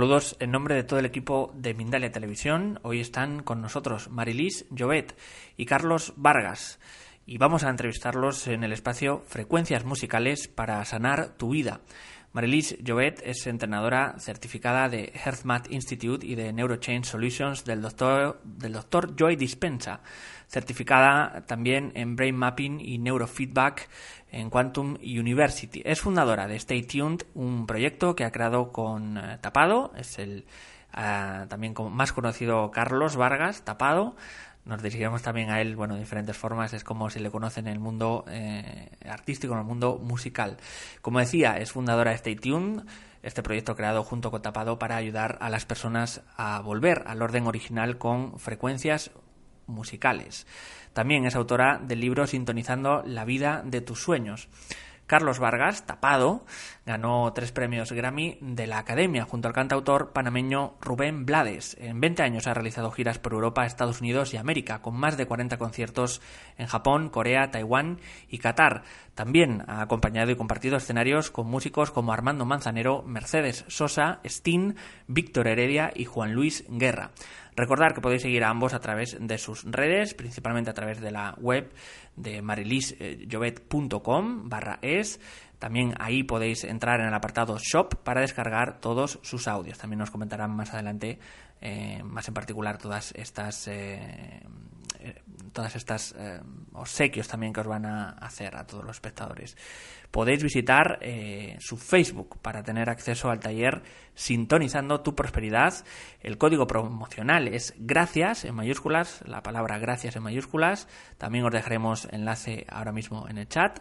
saludos en nombre de todo el equipo de Mindalia Televisión. Hoy están con nosotros Marilis Jovet y Carlos Vargas y vamos a entrevistarlos en el espacio Frecuencias Musicales para Sanar tu Vida. Marilis Jovet es entrenadora certificada de HearthMath Institute y de NeuroChange Solutions del doctor, del doctor Joy Dispensa, certificada también en Brain Mapping y Neurofeedback en Quantum University. Es fundadora de Stay Tuned, un proyecto que ha creado con eh, Tapado, es el ah, también más conocido Carlos Vargas, Tapado, nos dirigimos también a él, bueno, de diferentes formas, es como se le conoce en el mundo eh, artístico, en el mundo musical. Como decía, es fundadora de Stay Tuned, este proyecto creado junto con Tapado para ayudar a las personas a volver al orden original con frecuencias musicales. También es autora del libro Sintonizando la vida de tus sueños. Carlos Vargas, tapado, ganó tres premios Grammy de la Academia junto al cantautor panameño Rubén Blades. En 20 años ha realizado giras por Europa, Estados Unidos y América, con más de 40 conciertos en Japón, Corea, Taiwán y Qatar. También ha acompañado y compartido escenarios con músicos como Armando Manzanero, Mercedes Sosa, Steen, Víctor Heredia y Juan Luis Guerra. Recordar que podéis seguir a ambos a través de sus redes, principalmente a través de la web de marilisjovet.com barra es. También ahí podéis entrar en el apartado Shop para descargar todos sus audios. También nos comentarán más adelante, eh, más en particular, todas estas eh, eh, todas estas eh, obsequios también que os van a hacer a todos los espectadores. Podéis visitar eh, su Facebook para tener acceso al taller Sintonizando tu Prosperidad. El código promocional es gracias en mayúsculas, la palabra gracias en mayúsculas. También os dejaremos enlace ahora mismo en el chat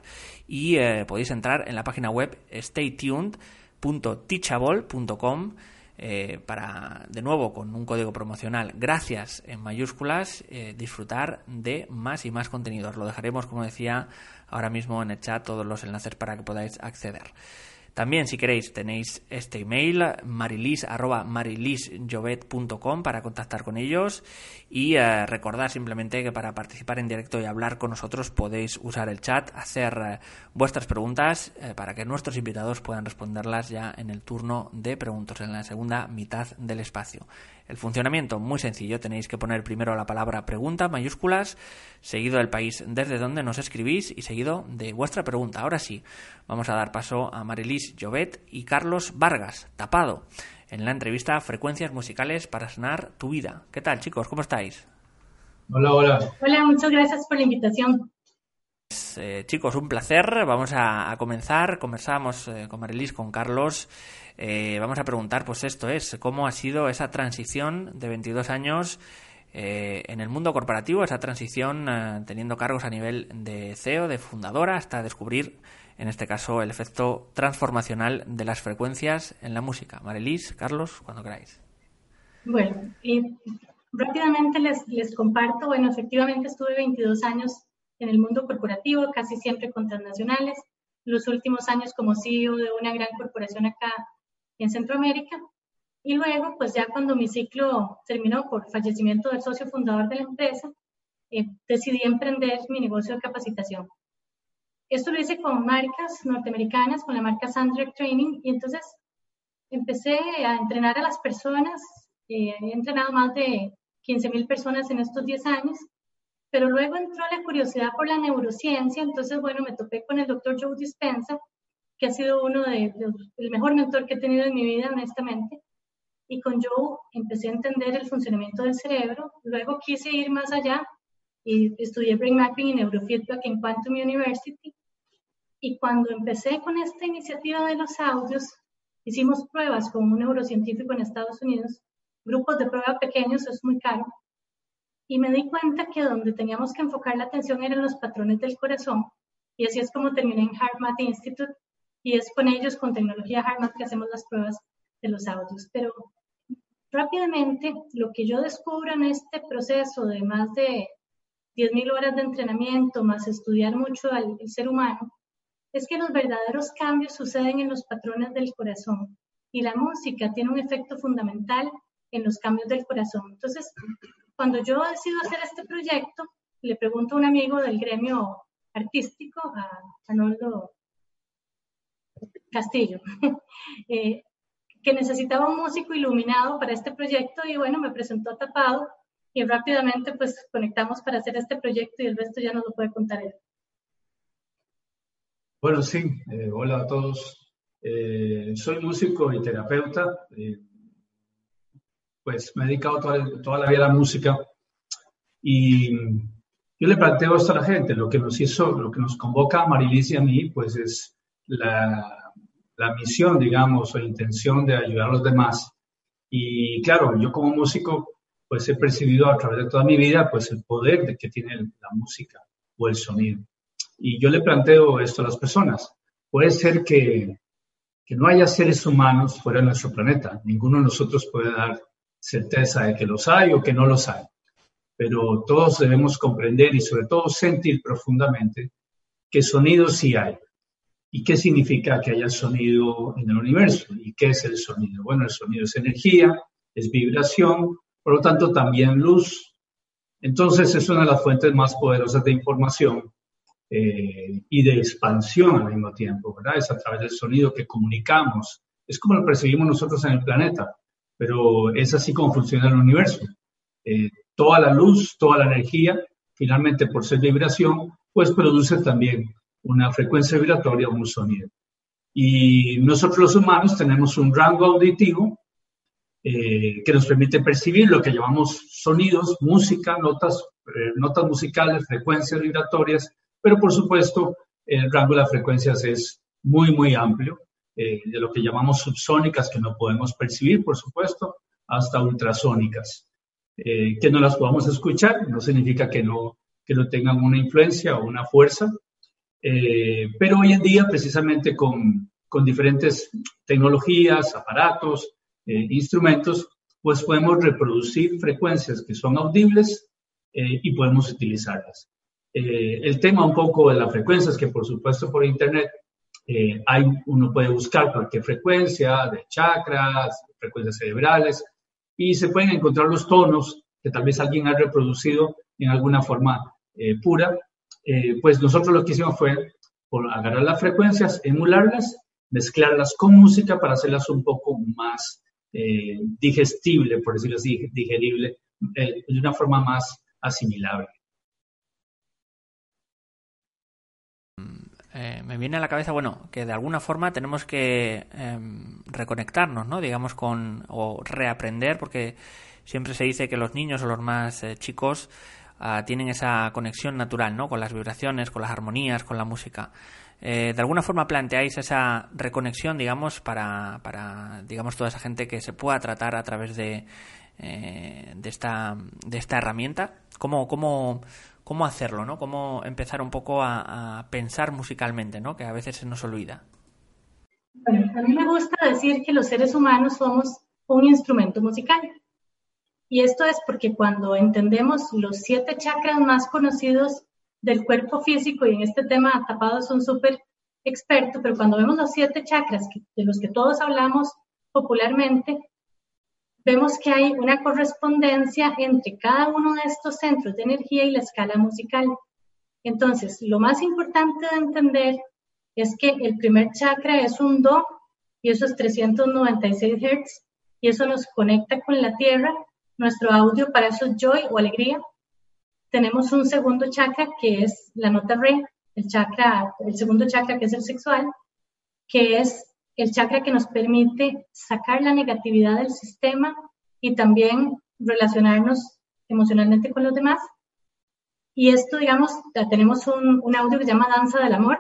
y podéis entrar en la página web staytuned.teachable.com eh, para, de nuevo, con un código promocional, gracias en mayúsculas, eh, disfrutar de más y más contenidos. Lo dejaremos, como decía, ahora mismo en el chat todos los enlaces para que podáis acceder. También, si queréis, tenéis este email, marilis.marilisjovet.com para contactar con ellos y eh, recordar simplemente que para participar en directo y hablar con nosotros podéis usar el chat, hacer eh, vuestras preguntas eh, para que nuestros invitados puedan responderlas ya en el turno de preguntas, en la segunda mitad del espacio. El funcionamiento, muy sencillo, tenéis que poner primero la palabra pregunta, mayúsculas, seguido del país desde donde nos escribís y seguido de vuestra pregunta. Ahora sí, vamos a dar paso a Marilis Jovet y Carlos Vargas, tapado, en la entrevista Frecuencias Musicales para sanar tu vida. ¿Qué tal, chicos? ¿Cómo estáis? Hola, hola. Hola, muchas gracias por la invitación. Pues, eh, chicos, un placer. Vamos a, comenzar. Conversamos eh, con Marilis, con Carlos. Eh, vamos a preguntar, pues esto es, ¿cómo ha sido esa transición de 22 años eh, en el mundo corporativo, esa transición eh, teniendo cargos a nivel de CEO, de fundadora, hasta descubrir, en este caso, el efecto transformacional de las frecuencias en la música? Marelis, Carlos, cuando queráis. Bueno, rápidamente les, les comparto, bueno, efectivamente estuve 22 años en el mundo corporativo, casi siempre con transnacionales, los últimos años como CEO de una gran corporación acá en Centroamérica. Y luego, pues ya cuando mi ciclo terminó por fallecimiento del socio fundador de la empresa, eh, decidí emprender mi negocio de capacitación. Esto lo hice con marcas norteamericanas, con la marca Sandra Training, y entonces empecé a entrenar a las personas. Eh, he entrenado más de 15 mil personas en estos 10 años Pero luego entró la curiosidad por la neurociencia, entonces, bueno, me topé con el doctor Joe Dispensa, que ha sido uno de, el mejor mentor que he tenido en mi vida, honestamente. Y con Joe empecé a entender el funcionamiento del cerebro. Luego quise ir más allá y estudié Brain Mapping y Neurofeedback en Quantum University. Y cuando empecé con esta iniciativa de los audios, hicimos pruebas con un neurocientífico en Estados Unidos, grupos de prueba pequeños, es muy caro, y me di cuenta que donde teníamos que enfocar la atención eran los patrones del corazón, y así es como terminé en HeartMath Institute, y es con ellos, con tecnología HeartMath, que hacemos las pruebas de los audios. Pero rápidamente, lo que yo descubro en este proceso de más de 10.000 horas de entrenamiento, más estudiar mucho al ser humano, es que los verdaderos cambios suceden en los patrones del corazón y la música tiene un efecto fundamental en los cambios del corazón. Entonces, cuando yo decido hacer este proyecto, le pregunto a un amigo del gremio artístico, a Arnoldo Castillo, eh, que necesitaba un músico iluminado para este proyecto y bueno, me presentó tapado y rápidamente pues conectamos para hacer este proyecto y el resto ya nos lo puede contar él. Bueno, sí, eh, hola a todos. Eh, soy músico y terapeuta pues me he dedicado toda, la vida a la música y yo le planteo esto a la gente, lo que nos hizo, lo que nos convoca a Marilis y a mí, pues es la, la misión, digamos, o intención de ayudar a los demás. Y claro, yo como músico, pues he percibido a través de toda mi vida, pues el poder de que tiene la música o el sonido. Y yo le planteo esto a las personas. Puede ser que, que no haya seres humanos fuera de nuestro planeta. Ninguno de nosotros puede dar certeza de que los hay o que no los hay. Pero todos debemos comprender y sobre todo sentir profundamente que sonido sí hay. ¿Y qué significa que haya sonido en el universo? ¿Y qué es el sonido? Bueno, el sonido es energía, es vibración, por lo tanto también luz. Entonces es una de las fuentes más poderosas de información eh, y de expansión al mismo tiempo, ¿verdad? Es a través del sonido que comunicamos. Es como lo percibimos nosotros en el planeta pero es así como funciona el universo. Eh, toda la luz, toda la energía, finalmente por ser vibración, pues produce también una frecuencia vibratoria o un sonido. Y nosotros los humanos tenemos un rango auditivo eh, que nos permite percibir lo que llamamos sonidos, música, notas, eh, notas musicales, frecuencias vibratorias, pero por supuesto el rango de las frecuencias es muy, muy amplio eh, de lo que llamamos subsónicas, que no podemos percibir, por supuesto, hasta ultrasónicas. Que no las podamos escuchar no significa que no, que no tengan una influencia o una fuerza, eh, pero hoy en día, precisamente con, con diferentes tecnologías, aparatos, instrumentos, pues podemos reproducir frecuencias que son audibles y podemos utilizarlas. el tema un poco de las frecuencias, que por supuesto por Internet eh, hay, uno puede buscar cualquier frecuencia de chakras, frecuencias cerebrales, y se pueden encontrar los tonos que tal vez alguien ha reproducido en alguna forma eh, pura. Eh, pues nosotros lo que hicimos fue agarrar las frecuencias, emularlas, mezclarlas con música para hacerlas un poco más digestible, por decirlo así, digerible, de una forma más asimilable. Eh, me viene a la cabeza, bueno, que de alguna forma tenemos que em, reconectarnos, ¿no? Digamos, con, o reaprender, porque siempre se dice que los niños o los más eh, chicos ah, tienen esa conexión natural, ¿no? Con las vibraciones, con las armonías, con la música. Eh, de alguna forma planteáis esa reconexión, digamos, para, para, digamos, toda esa gente que se pueda tratar a través de, de, esta, de esta herramienta. ¿Cómo, cómo, cómo hacerlo, ¿no? Cómo empezar un poco a, pensar musicalmente, ¿no? Que a veces se nos olvida. Bueno, a mí me gusta decir que los seres humanos somos un instrumento musical. Y esto es porque cuando entendemos los siete chakras más conocidos del cuerpo físico, y en este tema tapados son súper expertos, pero cuando vemos los siete chakras de los que todos hablamos popularmente, vemos que hay una correspondencia entre cada uno de estos centros de energía y la escala musical. Entonces, lo más importante de entender es que el primer chakra es un do y eso es 396 Hz y eso nos conecta con la tierra. Nuestro audio para eso es joy o alegría. tenemos un segundo chakra que es la nota re, el chakra, el segundo chakra que es el sexual, que es el chakra que nos permite sacar la negatividad del sistema y también relacionarnos emocionalmente con los demás. Y esto, digamos, tenemos un, un audio que se llama Danza del Amor.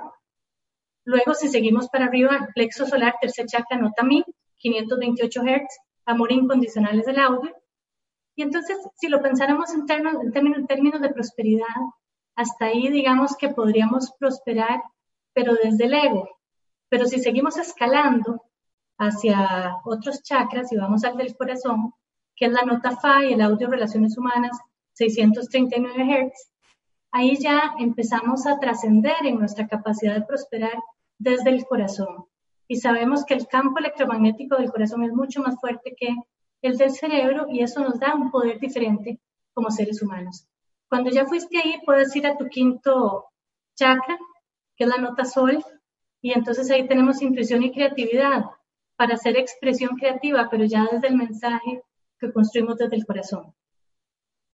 Luego, si seguimos para arriba, plexo solar, tercer chakra, nota mi, 528 Hz, amor incondicional es el audio. Y entonces, si lo pensáramos en términos, en términos, de prosperidad, hasta ahí digamos que podríamos prosperar, pero desde el ego. Pero si seguimos escalando hacia otros chakras y vamos al del corazón, que es la nota Fa y el audio Relaciones Humanas 639 Hz, ahí ya empezamos a trascender en nuestra capacidad de prosperar desde el corazón. Y sabemos que el campo electromagnético del corazón es mucho más fuerte que el del cerebro y eso nos da un poder diferente como seres humanos. Cuando ya fuiste ahí, puedes ir a tu quinto chakra, que es la nota sol, y entonces ahí tenemos intuición y creatividad para hacer expresión creativa, pero ya desde el mensaje que construimos desde el corazón.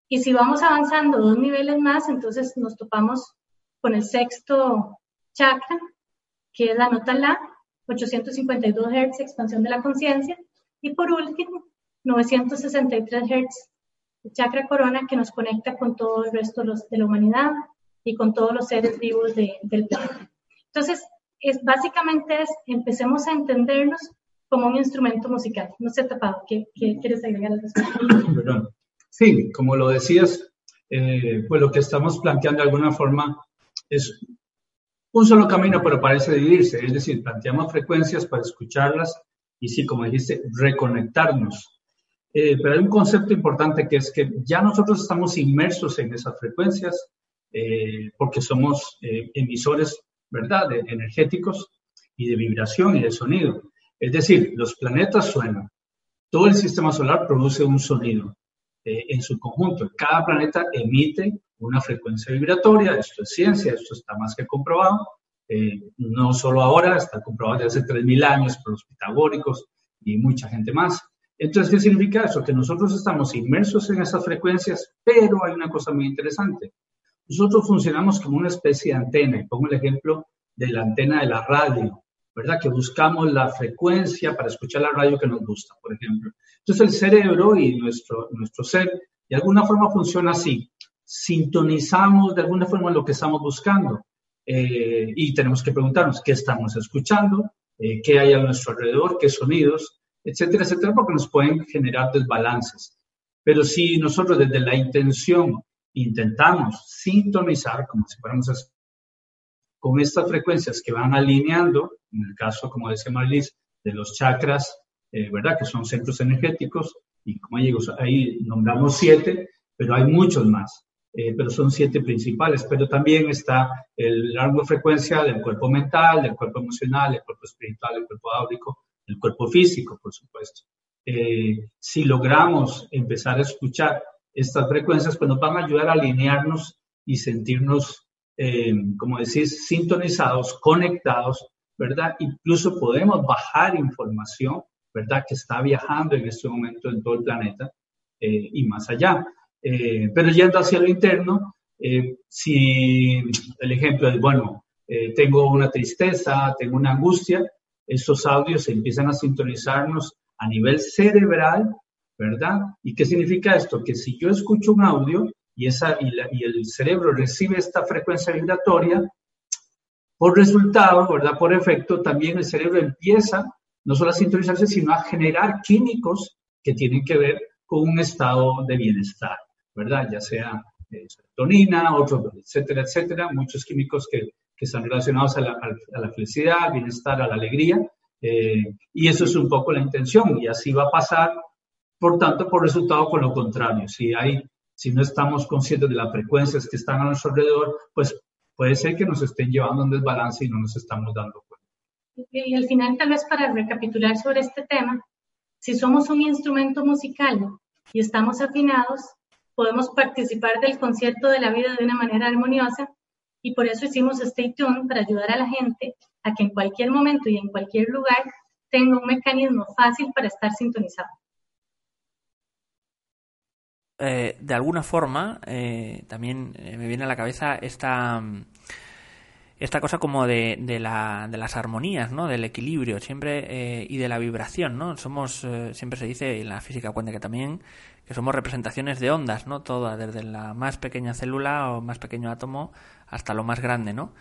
Y si vamos avanzando dos niveles más, entonces nos topamos con el sexto chakra, que es la nota La, 852 Hz, expansión de la conciencia. Y por último, 963 Hz, chakra corona, que nos conecta con todo el resto de la humanidad y con todos los seres vivos del planeta. Entonces, es, básicamente es, empecemos a entendernos como un instrumento musical. No sé, Tapado, ¿qué, quieres agregar al? Sí, como lo decías, eh, pues lo que estamos planteando de alguna forma es un solo camino, pero parece dividirse. Es decir, planteamos frecuencias para escucharlas y sí, como dijiste, reconectarnos. Eh, pero hay un concepto importante que es que ya nosotros estamos inmersos en esas frecuencias eh, porque somos emisores ¿verdad?, de energéticos y de vibración y de sonido. Es decir, los planetas suenan, todo el sistema solar produce un sonido eh, en su conjunto. Cada planeta emite una frecuencia vibratoria, esto es ciencia, esto está más que comprobado, eh, no solo ahora, está comprobado desde hace 3.000 años por los pitagóricos y mucha gente más. Entonces, ¿qué significa eso? Que nosotros estamos inmersos en esas frecuencias, pero hay una cosa muy interesante. Nosotros funcionamos como una especie de antena, y pongo el ejemplo de la antena de la radio, ¿verdad? Que buscamos la frecuencia para escuchar la radio que nos gusta, por ejemplo. Entonces el cerebro y nuestro, nuestro ser de alguna forma funciona así. Sintonizamos de alguna forma lo que estamos buscando eh, y tenemos que preguntarnos qué estamos escuchando, eh, qué hay a nuestro alrededor, qué sonidos, etcétera, etcétera, porque nos pueden generar desbalances. Pero si nosotros desde la intención intentamos sintonizar, como si fuéramos con estas frecuencias que van alineando, en el caso, como decía Marlis, de los chakras, eh, ¿verdad? Que son centros energéticos, y como ahí nombramos siete, pero hay muchos más, eh, pero son siete principales. Pero también está el largo frecuencia del cuerpo mental, del cuerpo emocional, del cuerpo espiritual, del cuerpo áurico, del cuerpo físico, por supuesto. Eh, si logramos empezar a escuchar estas frecuencias pues nos van a ayudar a alinearnos y sentirnos, eh, como decís, sintonizados, conectados, ¿verdad? Incluso podemos bajar información, ¿verdad? Que está viajando en este momento en todo el planeta eh, y más allá. Pero yendo hacia lo interno, si el ejemplo es, bueno, tengo una tristeza, tengo una angustia, estos audios empiezan a sintonizarnos a nivel cerebral ¿verdad? ¿Y qué significa esto? Que si yo escucho un audio y, esa, y, el cerebro recibe esta frecuencia vibratoria, por resultado, ¿verdad? Por efecto, también el cerebro empieza no solo a sintonizarse, sino a generar químicos que tienen que ver con un estado de bienestar, ¿verdad? Ya sea eh, serotonina, otros, etcétera, etcétera, muchos químicos que, que están relacionados a la, a la, felicidad, al bienestar, a la alegría, eh, y eso es un poco la intención, y así va a pasar por tanto, por resultado, con lo contrario, si, hay, si no estamos conscientes de las frecuencias que están a nuestro alrededor, pues puede ser que nos estén llevando a un desbalance y no nos estamos dando cuenta. Y al final, tal vez para recapitular sobre este tema, si somos un instrumento musical y estamos afinados, podemos participar del concierto de la vida de una manera armoniosa y por eso hicimos Stay Tuned para ayudar a la gente a que en cualquier momento y en cualquier lugar tenga un mecanismo fácil para estar sintonizado. eh, de alguna forma, eh, también me viene a la cabeza esta, esta cosa como de, de, la, de las armonías, ¿no? Del equilibrio, siempre, y de la vibración, ¿no? Somos, siempre se dice en la física cuántica también, que somos representaciones de ondas, ¿no? Todas, desde la más pequeña célula o más pequeño átomo hasta lo más grande, ¿no?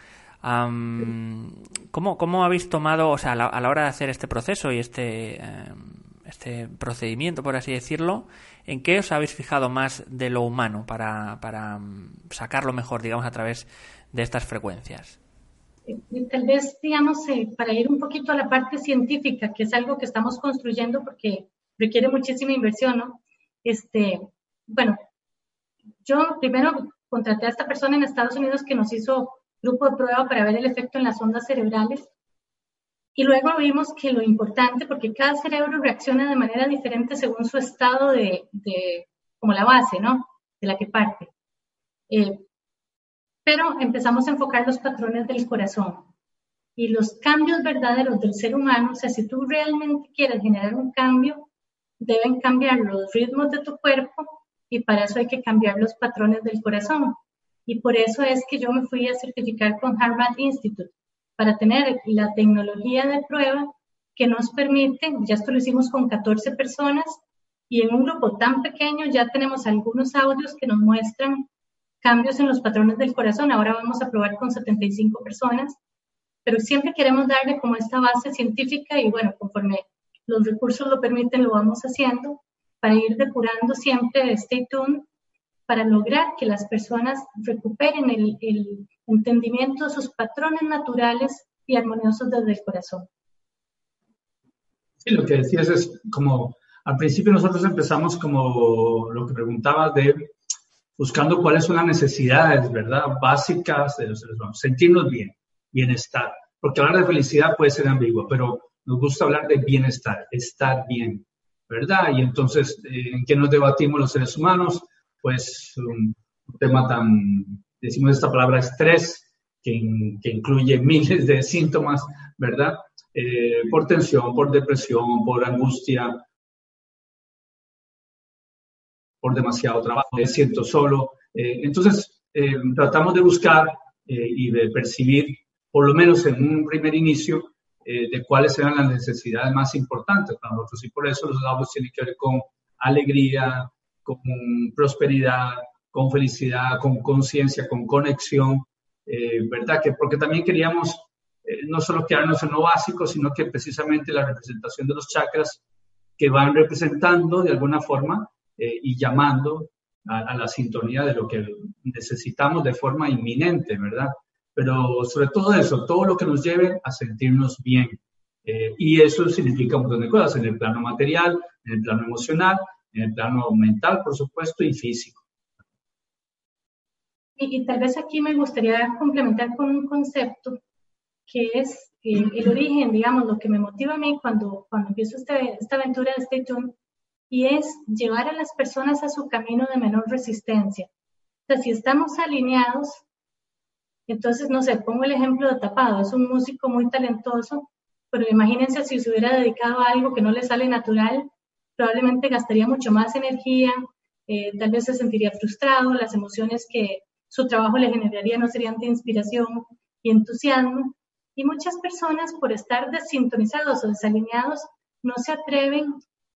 ¿cómo, ¿cómo, habéis tomado, o sea, a la, hora de hacer este proceso y este, em, este procedimiento, por así decirlo, en qué os habéis fijado más de lo humano para, para em, sacarlo mejor, digamos, a través de estas frecuencias? Tal vez, digamos, eh, para ir un poquito a la parte científica, que es algo que estamos construyendo porque requiere muchísima inversión, ¿no? Este, bueno, yo primero contraté a esta persona en Estados Unidos que nos hizo grupo de prueba para ver el efecto en las ondas cerebrales. Y luego vimos que lo importante, porque cada cerebro reacciona de manera diferente según su estado de, como la base, ¿no? De la que parte. Eh, pero empezamos a enfocar los patrones del corazón y los cambios verdaderos del ser humano. O sea, si tú realmente quieres generar un cambio, deben cambiar los ritmos de tu cuerpo y para eso hay que cambiar los patrones del corazón. Y por eso es que yo me fui a certificar con Harvard Institute, para tener la tecnología de prueba que nos permite, ya esto lo hicimos con 14 personas, y en un grupo tan pequeño ya tenemos algunos audios que nos muestran cambios en los patrones del corazón. Ahora vamos a probar con 75 personas, pero siempre queremos darle como esta base científica y bueno, conforme los recursos lo permiten, lo vamos haciendo para ir depurando siempre este tuned para lograr que las personas recuperen el, entendimiento de sus patrones naturales y armoniosos desde el corazón. Sí, lo que decías es como, al principio nosotros empezamos como lo que preguntabas de buscando cuáles son las necesidades, ¿verdad? Básicas de los seres humanos. Sentirnos bien, bienestar. Porque hablar de felicidad puede ser ambiguo, pero nos gusta hablar de bienestar, estar bien, ¿verdad? Y entonces, eh, ¿en qué nos debatimos los seres humanos? pues un, tema tan, decimos esta palabra estrés, que, incluye miles de síntomas, ¿verdad? Eh, por tensión, por depresión, por angustia, por demasiado trabajo, me siento solo. Eh, entonces, eh, tratamos de buscar y de percibir, por lo menos en un primer inicio, de cuáles eran las necesidades más importantes para nosotros. Y por eso los datos tienen que ver con alegría, con prosperidad, con felicidad, con conciencia, con conexión, eh, ¿verdad? Que porque también queríamos eh, no solo quedarnos en lo básico, sino que precisamente la representación de los chakras que van representando de alguna forma eh, y llamando a, a, la sintonía de lo que necesitamos de forma inminente, ¿verdad? Pero sobre todo eso, todo lo que nos lleve a sentirnos bien. y eso significa un montón de cosas en el plano material, en el plano emocional, en el plano mental, por supuesto, y físico. Y, tal vez aquí me gustaría complementar con un concepto que es el, origen, digamos, lo que me motiva a mí cuando, cuando empiezo este, esta aventura de Stay Tuned, y es llevar a las personas a su camino de menor resistencia. O sea, si estamos alineados, entonces, no sé, pongo el ejemplo de Tapado, es un músico muy talentoso, pero imagínense si se hubiera dedicado a algo que no le sale natural, probablemente gastaría mucho más energía, eh, tal vez se sentiría frustrado, las emociones que su trabajo le generaría no serían de inspiración y entusiasmo. Y muchas personas, por estar desintonizados o desalineados, no se atreven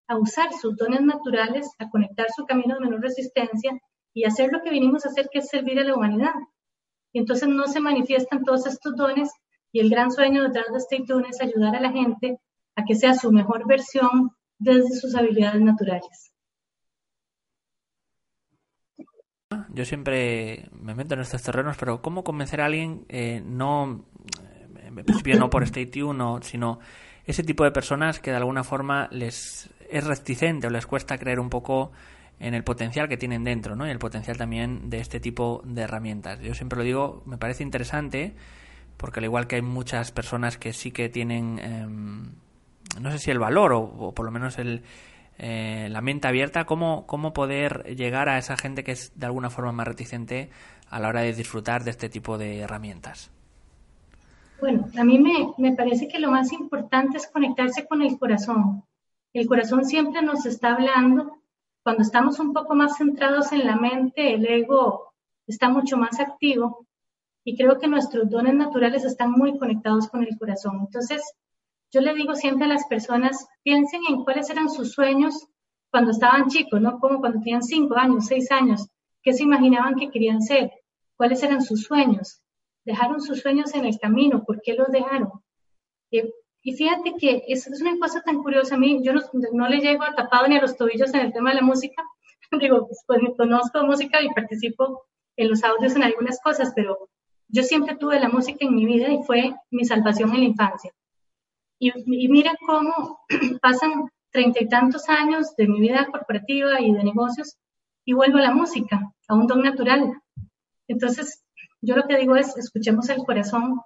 a usar sus dones naturales, a conectar su camino de menor resistencia y hacer lo que vinimos a hacer, que es servir a la humanidad. Y entonces no se manifiestan todos estos dones y el gran sueño detrás de este don es ayudar a la gente a que sea su mejor versión desde sus habilidades naturales. Yo siempre me meto en estos terrenos, pero ¿cómo convencer a alguien, eh, no, en principio no por State Tune, sino ese tipo de personas que de alguna forma les es reticente o les cuesta creer un poco en el potencial que tienen dentro, ¿no? Y el potencial también de este tipo de herramientas. Yo siempre lo digo, me parece interesante, porque al igual que hay muchas personas que sí que tienen em, no sé si el valor o, por lo menos el, eh, la mente abierta, cómo, cómo poder llegar a esa gente que es de alguna forma más reticente a la hora de disfrutar de este tipo de herramientas. Bueno, a mí me, me parece que lo más importante es conectarse con el corazón. El corazón siempre nos está hablando cuando estamos un poco más centrados en la mente, el ego está mucho más activo y creo que nuestros dones naturales están muy conectados con el corazón. Entonces, yo le digo siempre a las personas, piensen en cuáles eran sus sueños cuando estaban chicos, ¿no? Como cuando tenían cinco años, seis años, qué se imaginaban que querían ser, cuáles eran sus sueños. Dejaron sus sueños en el camino, ¿por qué los dejaron? Y fíjate que es, es, una cosa tan curiosa a mí, yo no, no, le llego tapado ni a los tobillos en el tema de la música, digo, pues, pues conozco música y participo en los audios en algunas cosas, pero yo siempre tuve la música en mi vida y fue mi salvación en la infancia. Y, y mira cómo pasan treinta y tantos años de mi vida corporativa y de negocios y vuelvo a la música, a un don natural. Entonces, yo lo que digo es, escuchemos el corazón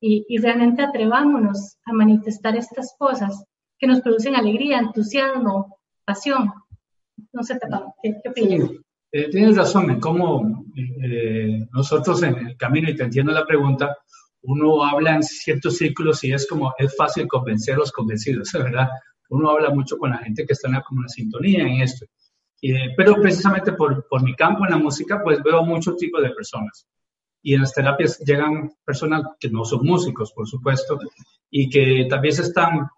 y, y realmente atrevámonos a manifestar estas cosas que nos producen alegría, entusiasmo, pasión. No sé, ¿qué, qué opinas? Eh, tienes razón en cómo eh, nosotros en el camino, y te entiendo la pregunta, uno habla en ciertos círculos y es como, es fácil convencer a los convencidos, ¿verdad? Uno habla mucho con la gente que está en una sintonía en esto. Eh, pero precisamente por, por, mi campo en la música, pues veo muchos tipos de personas. Y en las terapias llegan personas que no son músicos, por supuesto, y que tal vez están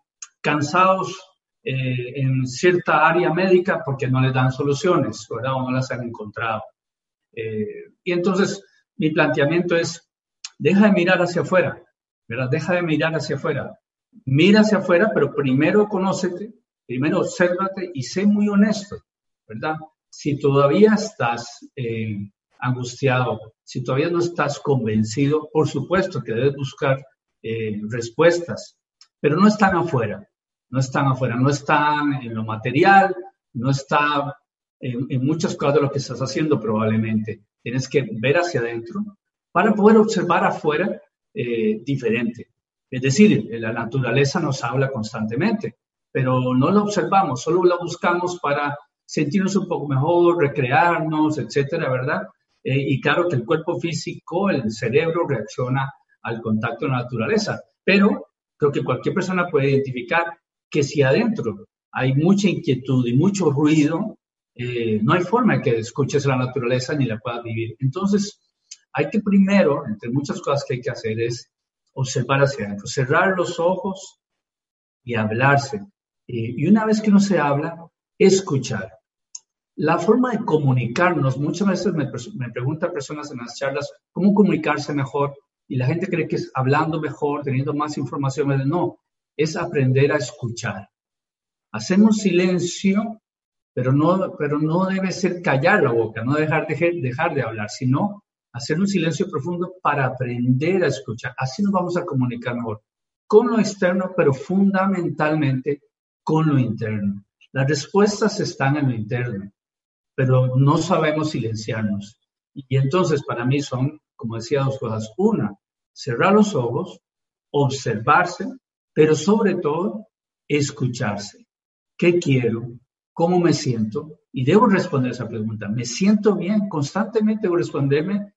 cansados eh, en cierta área médica porque no les dan soluciones, ¿verdad? O no las han encontrado. Eh, y entonces mi planteamiento es, deja de mirar hacia afuera, ¿verdad? Deja de mirar hacia afuera. Mira hacia afuera, pero primero conócete, primero obsérvate y sé muy honesto, ¿verdad? Si todavía estás eh, angustiado, si todavía no estás convencido, por supuesto que debes buscar respuestas, pero no están afuera no están afuera, no están en lo material, no están en, muchas cosas de lo que estás haciendo probablemente. Tienes que ver hacia adentro para poder observar afuera eh, diferente. Es decir, la naturaleza nos habla constantemente, pero no la observamos, solo la buscamos para sentirnos un poco mejor, recrearnos, etcétera, ¿verdad? Eh, y claro que el cuerpo físico, el cerebro reacciona al contacto con la naturaleza, pero creo que cualquier persona puede identificar que si adentro hay mucha inquietud y mucho ruido, eh, no hay forma de que escuches la naturaleza ni la puedas vivir. Entonces, hay que primero, entre muchas cosas que hay que hacer, es observar hacia adentro, cerrar los ojos y hablarse. y una vez que uno se habla, escuchar. La forma de comunicarnos, muchas veces me, me preguntan personas en las charlas, ¿cómo comunicarse mejor? Y la gente cree que es hablando mejor, teniendo más información. No, es aprender a escuchar. Hacemos silencio, pero no, pero no debe ser callar la boca, no dejar de, dejar de hablar, sino hacer un silencio profundo para aprender a escuchar. Así nos vamos a comunicar mejor con lo externo, pero fundamentalmente con lo interno. Las respuestas están en lo interno, pero no sabemos silenciarnos. Y entonces para mí son, como decía, dos cosas. Una, cerrar los ojos, observarse, pero sobre todo escucharse. ¿Qué quiero? ¿Cómo me siento? Y debo responder esa pregunta. ¿Me siento bien? Constantemente debo responderme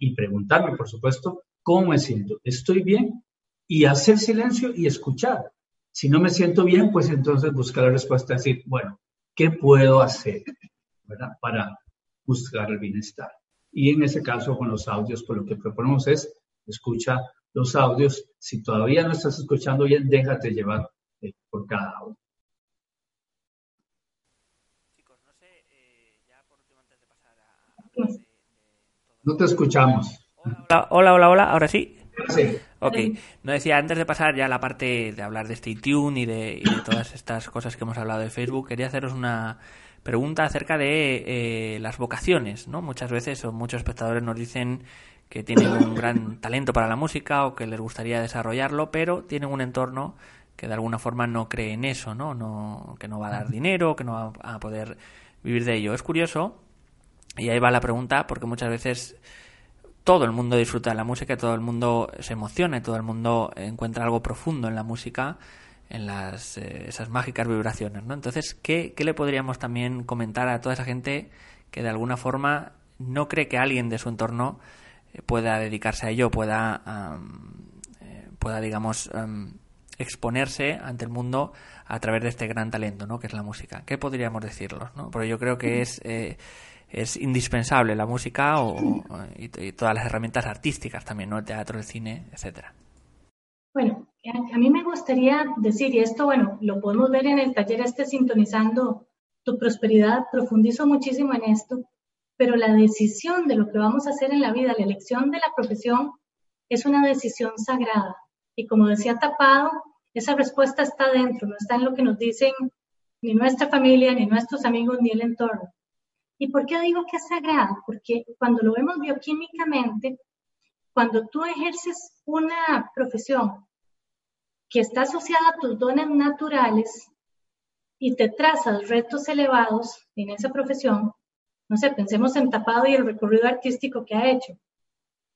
y preguntarme, por supuesto, ¿cómo me siento? ¿Estoy bien? Y hacer silencio y escuchar. Si no me siento bien, pues entonces buscar la respuesta, decir, bueno, ¿qué puedo hacer para buscar el bienestar? Y en ese caso, con los audios, pues lo que proponemos es escucha los audios. Si todavía no estás escuchando bien, déjate llevar eh, por cada audio. Chicos, no sé, eh, ya por último antes de pasar a... No te escuchamos. Hola, hola, hola, hola, ahora sí. Sí. Ok, no decía, antes de pasar ya a la parte de hablar de este iTunes y de, y de todas estas cosas que hemos hablado de Facebook, quería haceros una pregunta acerca de eh, las vocaciones, ¿no? Muchas veces o muchos espectadores nos dicen que tienen un gran talento para la música o que les gustaría desarrollarlo, pero tienen un entorno que de alguna forma no cree en eso, ¿no? no que no va a dar dinero, que no va a poder vivir de ello. Es curioso, y ahí va la pregunta, porque muchas veces todo el mundo disfruta de la música, todo el mundo se emociona, y todo el mundo encuentra algo profundo en la música, en las, eh, esas mágicas vibraciones, ¿no? Entonces, ¿qué, ¿qué le podríamos también comentar a toda esa gente que de alguna forma no cree que alguien de su entorno pueda dedicarse a ello, pueda, eh, pueda digamos, exponerse ante el mundo a través de este gran talento, ¿no? Que es la música. ¿Qué podríamos decirlos, no? Porque yo creo que es eh, es indispensable la música o, y, todas las herramientas artísticas también, ¿no? El teatro, el cine, etcétera. A mí me gustaría decir, y esto, bueno, lo podemos ver en el taller este sintonizando tu prosperidad, profundizo muchísimo en esto, pero la decisión de lo que vamos a hacer en la vida, la elección de la profesión, es una decisión sagrada. Y como decía Tapado, esa respuesta está dentro, no está en lo que nos dicen ni nuestra familia, ni nuestros amigos, ni el entorno. ¿Y por qué digo que es sagrada? Porque cuando lo vemos bioquímicamente, cuando tú ejerces una profesión que está asociada a tus dones naturales y te trazas retos elevados en esa profesión, no sé, pensemos en Tapado y el recorrido artístico que ha hecho.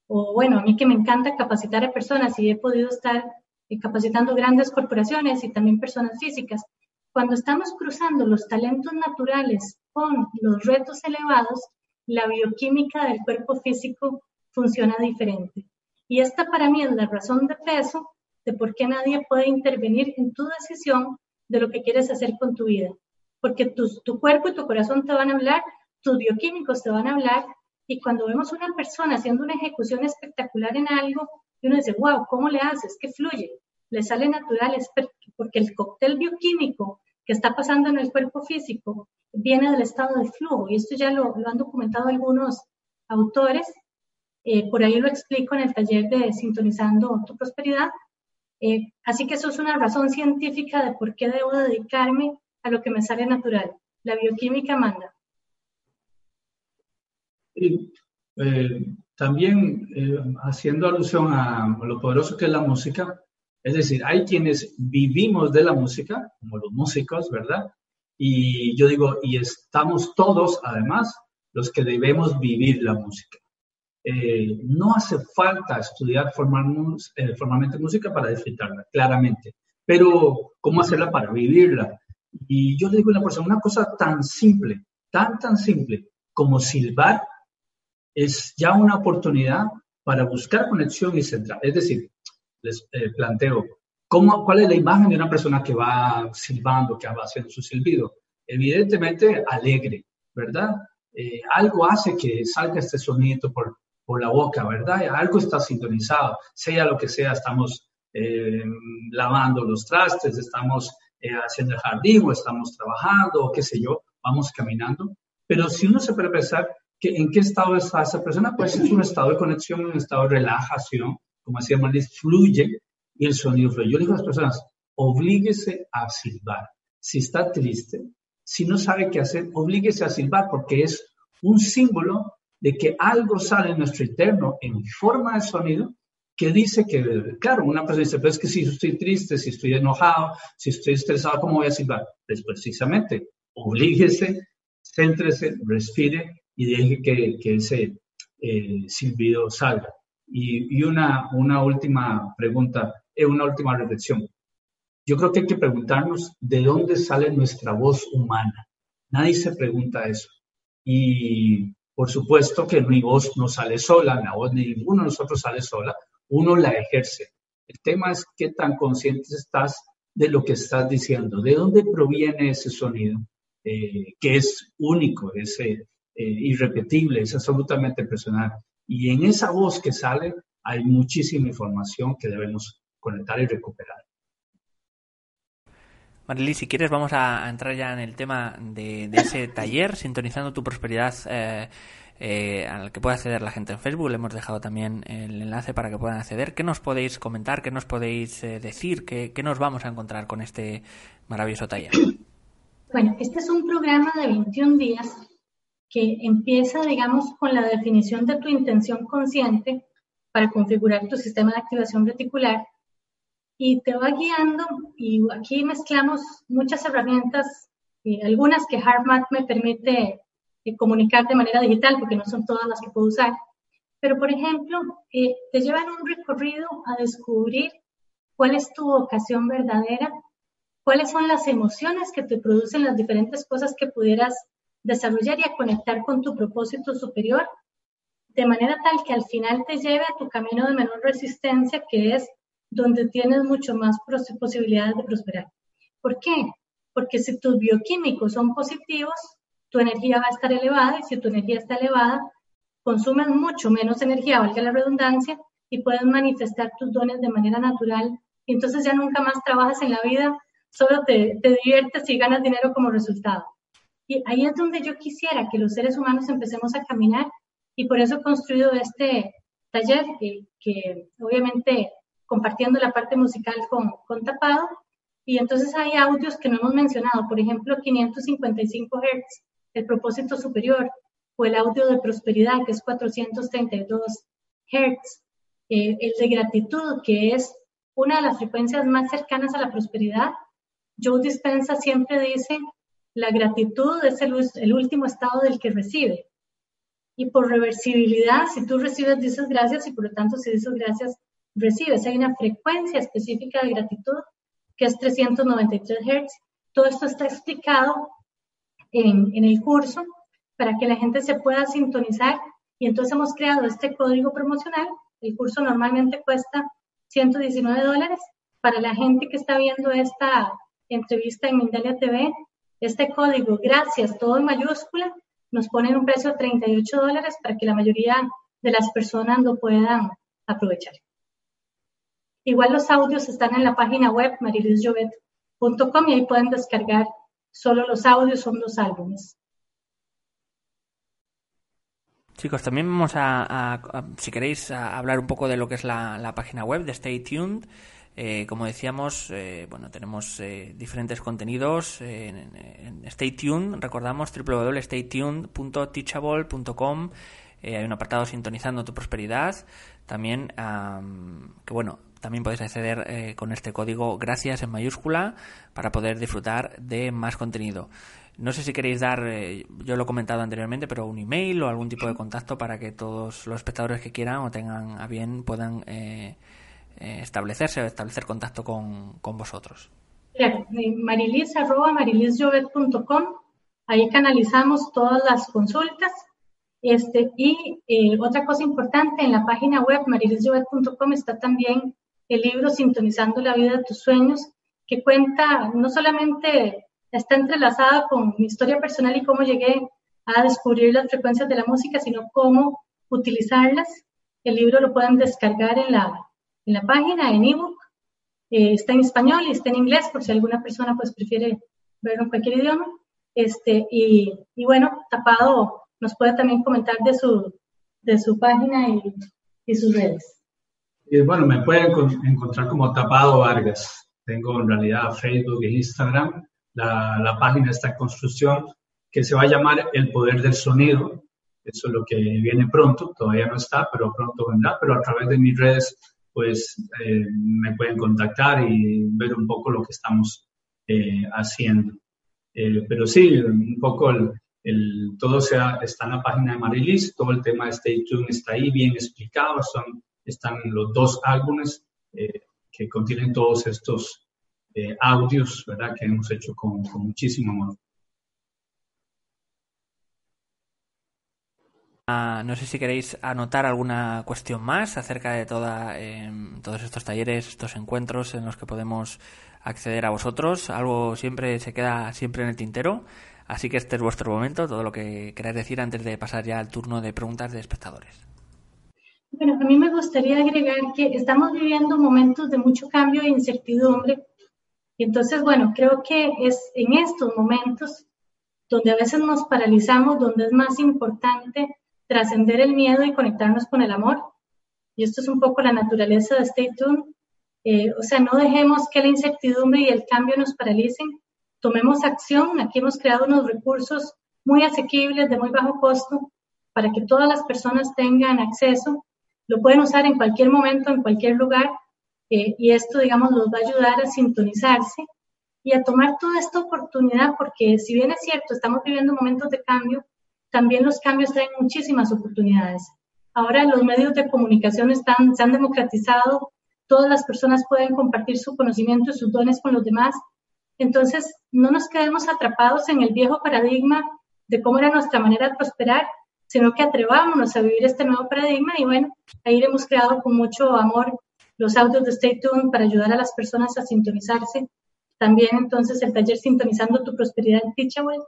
O bueno, a mí que me encanta capacitar a personas y he podido estar capacitando grandes corporaciones y también personas físicas. Cuando estamos cruzando los talentos naturales con los retos elevados, la bioquímica del cuerpo físico funciona diferente. Y esta para mí es la razón de peso de por qué nadie puede intervenir en tu decisión de lo que quieres hacer con tu vida. Porque tu, cuerpo y tu corazón te van a hablar, tus bioquímicos te van a hablar, y cuando vemos una persona haciendo una ejecución espectacular en algo, uno dice, wow, ¿cómo le haces? Que fluye, le sale natural, es porque el cóctel bioquímico que está pasando en el cuerpo físico viene del estado de flujo, y esto ya lo, han documentado algunos autores, eh, por ahí lo explico en el taller de Sintonizando tu Prosperidad, eh, así que eso es una razón científica de por qué debo dedicarme a lo que me sale natural. La bioquímica manda. Y, eh, también haciendo alusión a lo poderoso que es la música, es decir, hay quienes vivimos de la música, como los músicos, ¿verdad? Y yo digo, y estamos todos, además, los que debemos vivir la música. Eh, no hace falta estudiar eh, formalmente música para disfrutarla, claramente, pero ¿cómo hacerla para vivirla? Y yo le digo a la persona, una cosa tan simple, tan, tan simple como silbar, es ya una oportunidad para buscar conexión y centrar. Es decir, les eh, planteo, ¿cómo, ¿cuál es la imagen de una persona que va silbando, que va haciendo su silbido? Evidentemente alegre, ¿verdad? Algo hace que salga este sonido por, por la boca, ¿verdad? Algo está sintonizado, sea lo que sea, estamos eh, lavando los trastes, estamos haciendo el jardín o estamos trabajando o qué sé yo, vamos caminando. Pero si uno se puede pensar que en qué estado está esa persona, pues es un estado de conexión, un estado de relajación, como decía Marlis, fluye y el sonido fluye. Yo digo a las personas, oblíguese a silbar. Si está triste, si no sabe qué hacer, oblíguese a silbar porque es un símbolo de que algo sale en nuestro interno en forma de sonido que dice que, claro, una persona dice, pero es que si estoy triste, si estoy enojado, si estoy estresado, ¿cómo voy a silbar? Pues precisamente, oblíguese, céntrese, respire y deje que, que ese eh, silbido salga. Y, una, una última pregunta, eh, una última reflexión. Yo creo que hay que preguntarnos de dónde sale nuestra voz humana. Nadie se pregunta eso. Y por supuesto que mi voz no sale sola, la voz de ninguno de nosotros sale sola, uno la ejerce. El tema es qué tan consciente estás de lo que estás diciendo, de dónde proviene ese sonido, eh, que es único, es eh, irrepetible, es absolutamente personal. Y en esa voz que sale hay muchísima información que debemos conectar y recuperar. Marily, si quieres vamos a, entrar ya en el tema de, ese taller, sintonizando tu prosperidad eh, eh, al que puede acceder la gente en Facebook. Le hemos dejado también el enlace para que puedan acceder. ¿Qué nos podéis comentar? ¿Qué nos podéis eh, decir? ¿Qué, ¿Qué, nos vamos a encontrar con este maravilloso taller? Bueno, este es un programa de 21 días que empieza, digamos, con la definición de tu intención consciente para configurar tu sistema de activación reticular y te va guiando y aquí mezclamos muchas herramientas, y algunas que HeartMath me permite eh, comunicar de manera digital porque no son todas las que puedo usar, pero por ejemplo, eh, te llevan un recorrido a descubrir cuál es tu vocación verdadera, cuáles son las emociones que te producen las diferentes cosas que pudieras desarrollar y conectar con tu propósito superior, de manera tal que al final te lleve a tu camino de menor resistencia, que es donde tienes mucho más posibilidades de prosperar. ¿Por qué? Porque si tus bioquímicos son positivos, tu energía va a estar elevada y si tu energía está elevada, consumes mucho menos energía, valga la redundancia, y puedes manifestar tus dones de manera natural. Y entonces ya nunca más trabajas en la vida, solo te, te diviertes y ganas dinero como resultado. Y ahí es donde yo quisiera que los seres humanos empecemos a caminar y por eso he construido este taller que obviamente compartiendo la parte musical con, con tapado. Y entonces hay audios que no hemos mencionado, por ejemplo, 555 Hz, el propósito superior, o el audio de prosperidad, que es 432 Hz, eh, el de gratitud, que es una de las frecuencias más cercanas a la prosperidad. Joe Dispensa siempre dice la gratitud es el, último estado del que recibe. Y por reversibilidad, si tú recibes, dices gracias y por lo tanto si dices gracias, recibes. Hay una frecuencia específica de gratitud que es 393 Hz. Todo esto está explicado en, en el curso para que la gente se pueda sintonizar y entonces hemos creado este código promocional. El curso normalmente cuesta 119 dólares. Para la gente que está viendo esta entrevista en Mindalia TV, este código, gracias, todo en mayúscula, nos ponen un precio de 38 dólares para que la mayoría de las personas lo puedan aprovechar. Igual los audios están en la página web marilisjovet.com y ahí pueden descargar solo los audios, son los álbumes. Chicos, también vamos a, si queréis, hablar un poco de lo que es la, la página web de Stay Tuned. Eh, como decíamos, eh, bueno, tenemos eh, diferentes contenidos en, Stay Tuned. Recordamos www.staytuned.teachable.com. hay un apartado sintonizando tu prosperidad. También, que bueno, también podéis acceder con este código gracias en mayúscula para poder disfrutar de más contenido. No sé si queréis dar, yo lo he comentado anteriormente, pero un email o algún tipo de contacto para que todos los espectadores que quieran o tengan a bien puedan eh, establecerse o establecer contacto con, con vosotros. Claro, marilis, arroba ahí canalizamos todas las consultas. Este, y eh, otra cosa importante, en la página web marilisjovet.com está también el libro Sintonizando la vida de tus sueños, que cuenta, no solamente está entrelazada con mi historia personal y cómo llegué a descubrir las frecuencias de la música, sino cómo utilizarlas. El libro lo pueden descargar en la, en la página, en ebook. Eh, está en español y está en inglés, por si alguna persona pues prefiere verlo en cualquier idioma. Este, y, y bueno, Tapado nos puede también comentar de su, de su página y, y sus redes. Y bueno, me pueden encontrar como Tapado Vargas. Tengo en realidad Facebook e Instagram. La, la página está en construcción que se va a llamar El Poder del Sonido. Eso es lo que viene pronto, todavía no está, pero pronto vendrá. Pero a través de mis redes pues eh, me pueden contactar y ver un poco lo que estamos eh, haciendo. Eh, pero sí, un poco el, todo sea, está en la página de Marilis, todo el tema de Stay Tuned está ahí bien explicado, son, están los dos álbumes que contienen todos estos audios, ¿verdad? Que hemos hecho con, con muchísimo amor. Ah, no sé si queréis anotar alguna cuestión más acerca de toda, em, todos estos talleres, estos encuentros en los que podemos acceder a vosotros. Algo siempre se queda siempre en el tintero. Así que este es vuestro momento, todo lo que queráis decir antes de pasar ya al turno de preguntas de espectadores. Bueno, a mí me gustaría agregar que estamos viviendo momentos de mucho cambio e incertidumbre. Entonces, bueno, creo que es en estos momentos donde a veces nos paralizamos, donde es más importante trascender el miedo y conectarnos con el amor. Y esto es un poco la naturaleza de Stay Tuned. Eh, o sea, no dejemos que la incertidumbre y el cambio nos paralicen. Tomemos acción. Aquí hemos creado unos recursos muy asequibles, de muy bajo costo, para que todas las personas tengan acceso. Lo pueden usar en cualquier momento, en cualquier lugar. Eh, y esto, digamos, los va a ayudar a sintonizarse y a tomar toda esta oportunidad, porque si bien es cierto, estamos viviendo momentos de cambio, también los cambios traen muchísimas oportunidades. Ahora los medios de comunicación están, se han democratizado, todas las personas pueden compartir su conocimiento y sus dones con los demás. Entonces, no nos quedemos atrapados en el viejo paradigma de cómo era nuestra manera de prosperar, sino que atrevámonos a vivir este nuevo paradigma y bueno, ahí hemos creado con mucho amor los audios de Stay Tuned para ayudar a las personas a sintonizarse. También entonces el taller Sintonizando tu Prosperidad en Teachable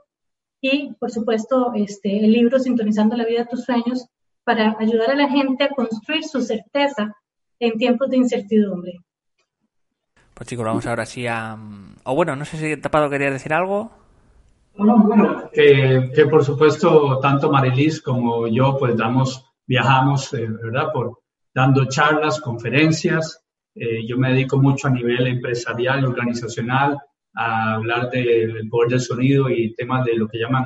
y por supuesto este, el libro Sintonizando la vida de tus sueños para ayudar a la gente a construir su certeza en tiempos de incertidumbre. Pues chicos, vamos ahora sí a... O bueno, no sé si Tapado quería decir algo. Que, por supuesto tanto Marilis como yo pues damos, viajamos, eh, ¿verdad? Dando charlas, conferencias. Eh, yo me dedico mucho a nivel empresarial organizacional a hablar del poder del sonido y temas de lo que llaman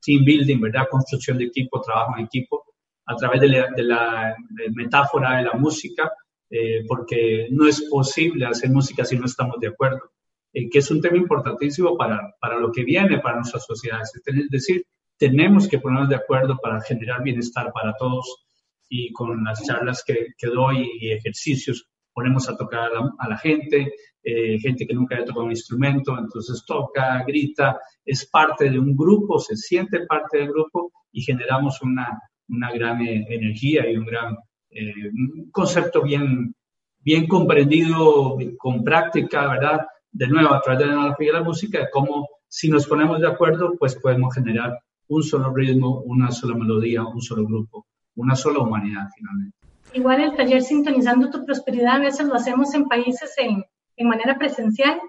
team building, ¿verdad? Construcción de equipo, trabajo en equipo, a través de la, de la metáfora de la música, eh, porque no es posible hacer música si no estamos de acuerdo, eh, que es un tema importantísimo para, para lo que viene para nuestras sociedades. Es decir, tenemos que ponernos de acuerdo para generar bienestar para todos y con las charlas que, que doy y ejercicios ponemos a tocar a la, gente, eh, gente que nunca haya tocado un instrumento, entonces toca, grita, es parte de un grupo, se siente parte del grupo y generamos una, una gran energía y un gran un concepto bien, bien comprendido, con práctica, ¿verdad? De nuevo, a través de la analogía de la música, cómo si nos ponemos de acuerdo, pues podemos generar un solo ritmo, una sola melodía, un solo grupo, una sola humanidad finalmente. Igual el taller Sintonizando tu Prosperidad, a veces lo hacemos en países en, en manera presencial.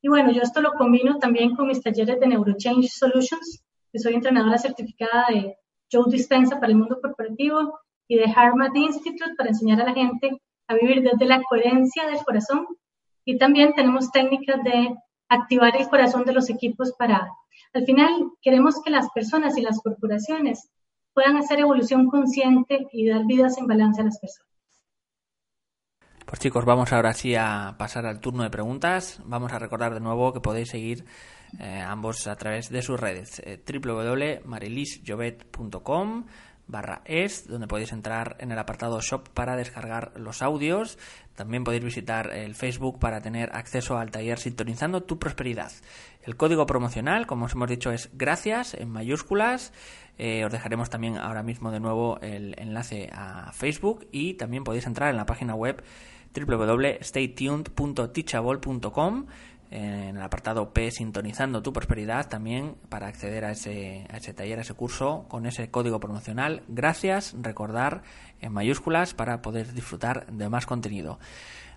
Y bueno, yo esto lo combino también con mis talleres de Neurochange Solutions, que soy entrenadora certificada de Joe Dispensa para el mundo corporativo y de Harvard Institute para enseñar a la gente a vivir desde la coherencia del corazón. Y también tenemos técnicas de activar el corazón de los equipos para, al final, queremos que las personas y las corporaciones puedan hacer evolución consciente y dar vidas en balance a las personas. Pues chicos, vamos ahora sí a pasar al turno de preguntas. Vamos a recordar de nuevo que podéis seguir eh, ambos a través de sus redes eh, barra es, donde podéis entrar en el apartado shop para descargar los audios. También podéis visitar el Facebook para tener acceso al taller Sintonizando tu Prosperidad. El código promocional, como os hemos dicho, es gracias en mayúsculas. Eh, os dejaremos también ahora mismo de nuevo el enlace a Facebook y también podéis entrar en la página web www.staytuned.teachable.com en el apartado P sintonizando tu prosperidad también para acceder a ese, a ese taller, a ese curso con ese código promocional. Gracias, recordar en mayúsculas para poder disfrutar de más contenido.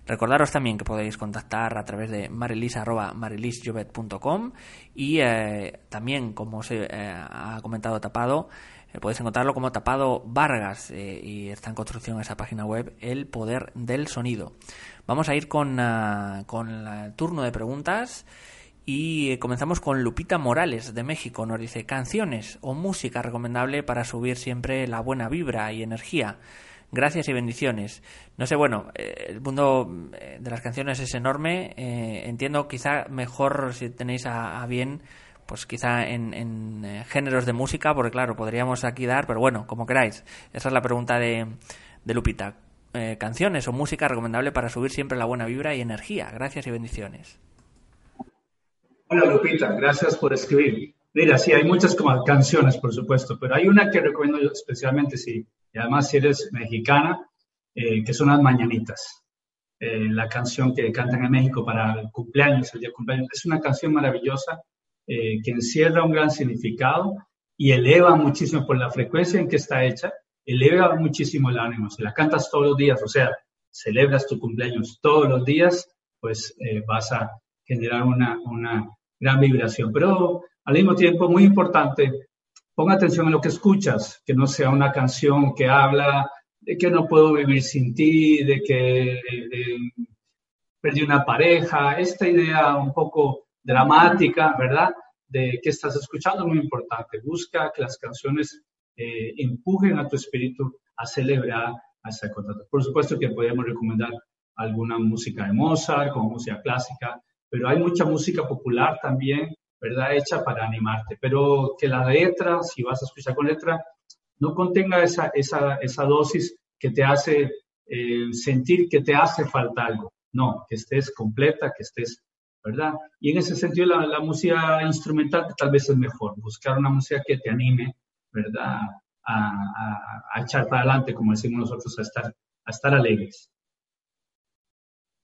Recordaros también que podéis contactar a través de marilis.marilisjovet.com y eh, también, como se eh, ha comentado Tapado, eh, podéis encontrarlo como Tapado Vargas y está en construcción esa página web, El Poder del Sonido. Vamos a ir con, ah, con el turno de preguntas. Y comenzamos con Lupita Morales de México. Nos dice canciones o música recomendable para subir siempre la buena vibra y energía. Gracias y bendiciones. No sé, bueno, eh, el mundo eh, de las canciones es enorme. Eh, entiendo quizá mejor si tenéis a, bien, pues quizá en, en, géneros de música, porque claro, podríamos aquí dar, pero bueno, como queráis. Esa es la pregunta de, Lupita. canciones o música recomendable para subir siempre la buena vibra y energía. Gracias y bendiciones. Hola Lupita, gracias por escribir. Mira, sí, hay muchas como canciones, por supuesto, pero hay una que recomiendo yo especialmente si y además si eres mexicana, eh, que son las mañanitas. Eh, la canción que cantan en México para el cumpleaños, el día de cumpleaños, es una canción maravillosa eh, que encierra un gran significado y eleva muchísimo por la frecuencia en que está hecha, eleva muchísimo el ánimo. Si la cantas todos los días, o sea, celebras tu cumpleaños todos los días, pues vas a generar una, una gran vibración. Pero al mismo tiempo, muy importante, Ponga atención a lo que escuchas, que no sea una canción que habla de que no puedo vivir sin ti, de que perdí una pareja, esta idea un poco dramática, ¿verdad? De que estás escuchando es muy importante. Busca que las canciones eh, empujen a tu espíritu a celebrar a ese contacto. Por supuesto que podemos recomendar alguna música de Mozart, como música clásica, pero hay mucha música popular también ¿verdad? Hecha para animarte, pero que la letra, si vas a escuchar con letra, no contenga esa, esa, esa dosis que te hace eh, sentir que te hace falta algo. No, que estés completa, que estés, ¿verdad? Y en ese sentido la, la música instrumental tal vez es mejor, buscar una música que te anime, ¿verdad? A, a, a echar para adelante, como decimos nosotros, a estar, a estar alegres.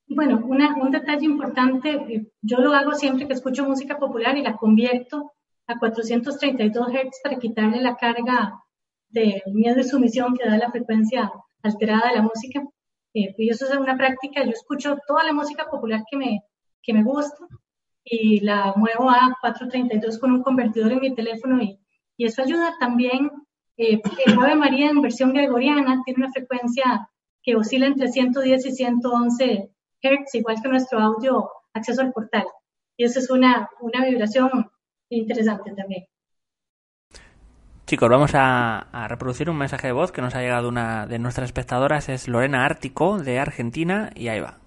Bueno, un detalle importante, eh, yo lo hago siempre que escucho música popular y la convierto a 432 Hz para quitarle la carga de miedo y sumisión que da la frecuencia alterada de la música. Eh, y eso es una práctica, yo escucho toda la música popular que me, que me gusta y la muevo a 432 con un convertidor en mi teléfono y, y eso ayuda también, eh, el Ave María en versión gregoriana tiene una frecuencia que oscila entre 110 y 111 Hertz, igual que nuestro audio acceso al portal. Y eso es una, una vibración interesante también. Chicos, vamos a, reproducir un mensaje de voz que nos ha llegado una de nuestras espectadoras, es Lorena Ártico de Argentina, y ahí va.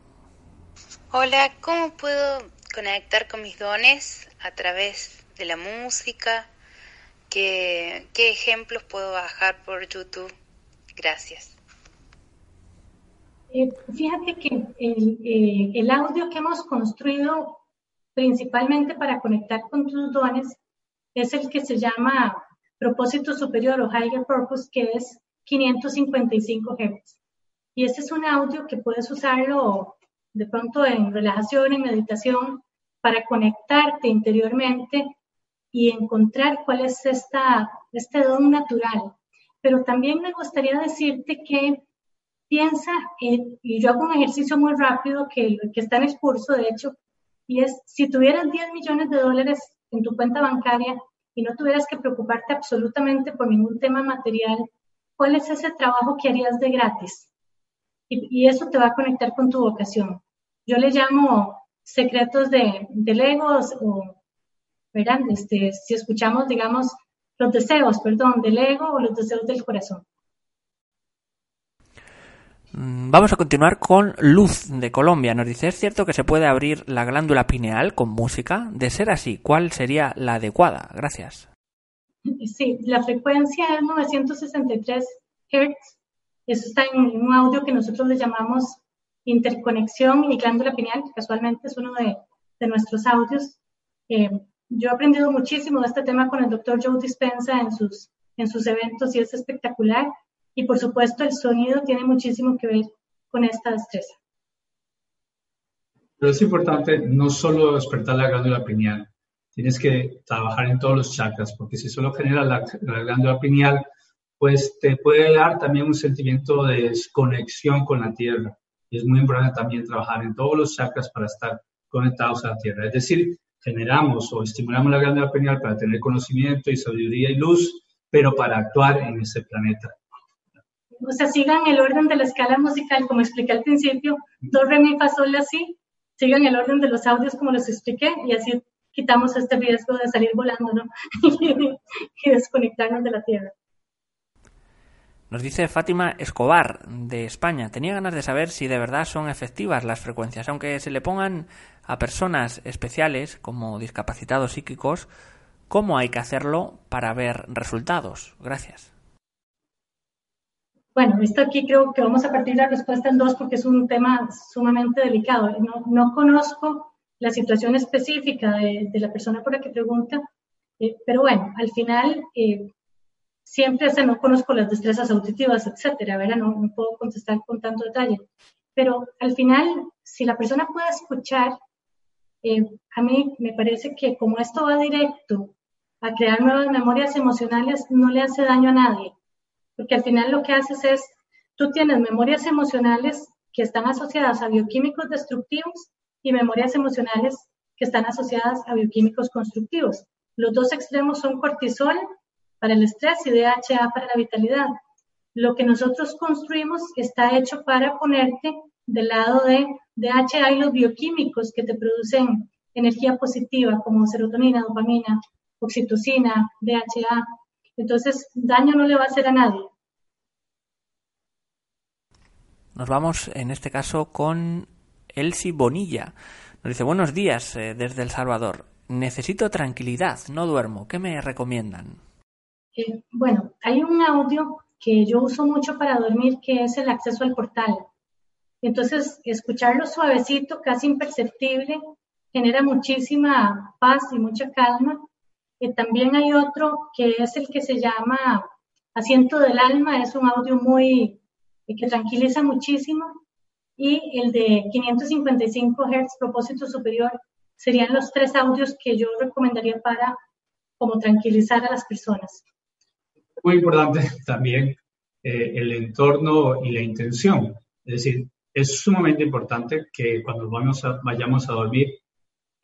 Hola, ¿cómo puedo conectar con mis dones a través de la música? ¿Qué, qué ejemplos puedo bajar por YouTube? Gracias. Eh, fíjate que eh, el, audio que hemos construido principalmente para conectar con tus dones es el que se llama propósito superior o higher purpose, que es 555 Hz. Y ese es un audio que puedes usarlo de pronto en relajación, en meditación, para conectarte interiormente y encontrar cuál es esta, este don natural. Pero también me gustaría decirte que piensa, y yo hago un ejercicio muy rápido que, que está en el curso, de hecho, y es, si tuvieras 10 millones de dólares en tu cuenta bancaria y no tuvieras que preocuparte absolutamente por ningún tema material, ¿cuál es ese trabajo que harías de gratis? Y, eso te va a conectar con tu vocación. Yo le llamo secretos de, de legos o, verán, este, si escuchamos, digamos, los deseos, perdón, del ego o los deseos del corazón. Mm, vamos a continuar con Luz de Colombia. Nos dice, ¿es cierto que se puede abrir la glándula pineal con música? De ser así, ¿cuál sería la adecuada? Gracias. Sí, la frecuencia es 963 Hz. Eso está en un audio que nosotros le llamamos interconexión y glándula pineal, que casualmente es uno de, nuestros audios. Eh, yo he aprendido muchísimo de este tema con el doctor Joe Dispensa en sus, en sus eventos y es espectacular. Y por supuesto el sonido tiene muchísimo que ver con esta destreza. Pero es importante no solo despertar la glándula pineal, tienes que trabajar en todos los chakras, porque si solo genera la, glándula pineal, pues te puede dar también un sentimiento de desconexión con la tierra. Y es muy importante también trabajar en todos los chakras para estar conectados a la tierra. Es decir, generamos o estimulamos la glándula pineal para tener conocimiento y sabiduría y luz, pero para actuar en ese planeta o sea, sigan el orden de la escala musical, como expliqué al principio, do, re, mi, fa, sol, la, si, sigan el orden de los audios como los expliqué y así quitamos este riesgo de salir volando, ¿no? y desconectarnos de la Tierra. Nos dice Fátima Escobar, de España. Tenía ganas de saber si de verdad son efectivas las frecuencias, aunque se le pongan a personas especiales, como discapacitados psíquicos, ¿cómo hay que hacerlo para ver resultados? Gracias. Bueno, esto aquí creo que vamos a partir la respuesta en dos porque es un tema sumamente delicado. No, conozco la situación específica de, la persona por la que pregunta, eh, pero bueno, al final eh, siempre se no conozco las destrezas auditivas, etcétera, ¿verdad? No, no, puedo contestar con tanto detalle. Pero al final, si la persona puede escuchar, eh, a mí me parece que como esto va directo a crear nuevas memorias emocionales, no le hace daño a nadie porque al final lo que haces es, tú tienes memorias emocionales que están asociadas a bioquímicos destructivos y memorias emocionales que están asociadas a bioquímicos constructivos. Los dos extremos son cortisol para el estrés y DHA para la vitalidad. Lo que nosotros construimos está hecho para ponerte del lado de DHA y los bioquímicos que te producen energía positiva como serotonina, dopamina, oxitocina, DHA, entonces, daño no le va a hacer a nadie. Nos vamos en este caso con Elsie Bonilla. Nos dice, buenos días eh, desde El Salvador. Necesito tranquilidad, no duermo. ¿Qué me recomiendan? Eh, bueno, hay un audio que yo uso mucho para dormir que es el acceso al portal. Entonces, escucharlo suavecito, casi imperceptible, genera muchísima paz y mucha calma también hay otro que es el que se llama Asiento del Alma, es un audio muy que tranquiliza muchísimo. y el de 555 Hz propósito superior serían los tres audios que yo recomendaría para como tranquilizar a las personas. Muy importante también eh, el entorno y la intención. Es decir, es sumamente importante que cuando vamos a, vayamos a dormir,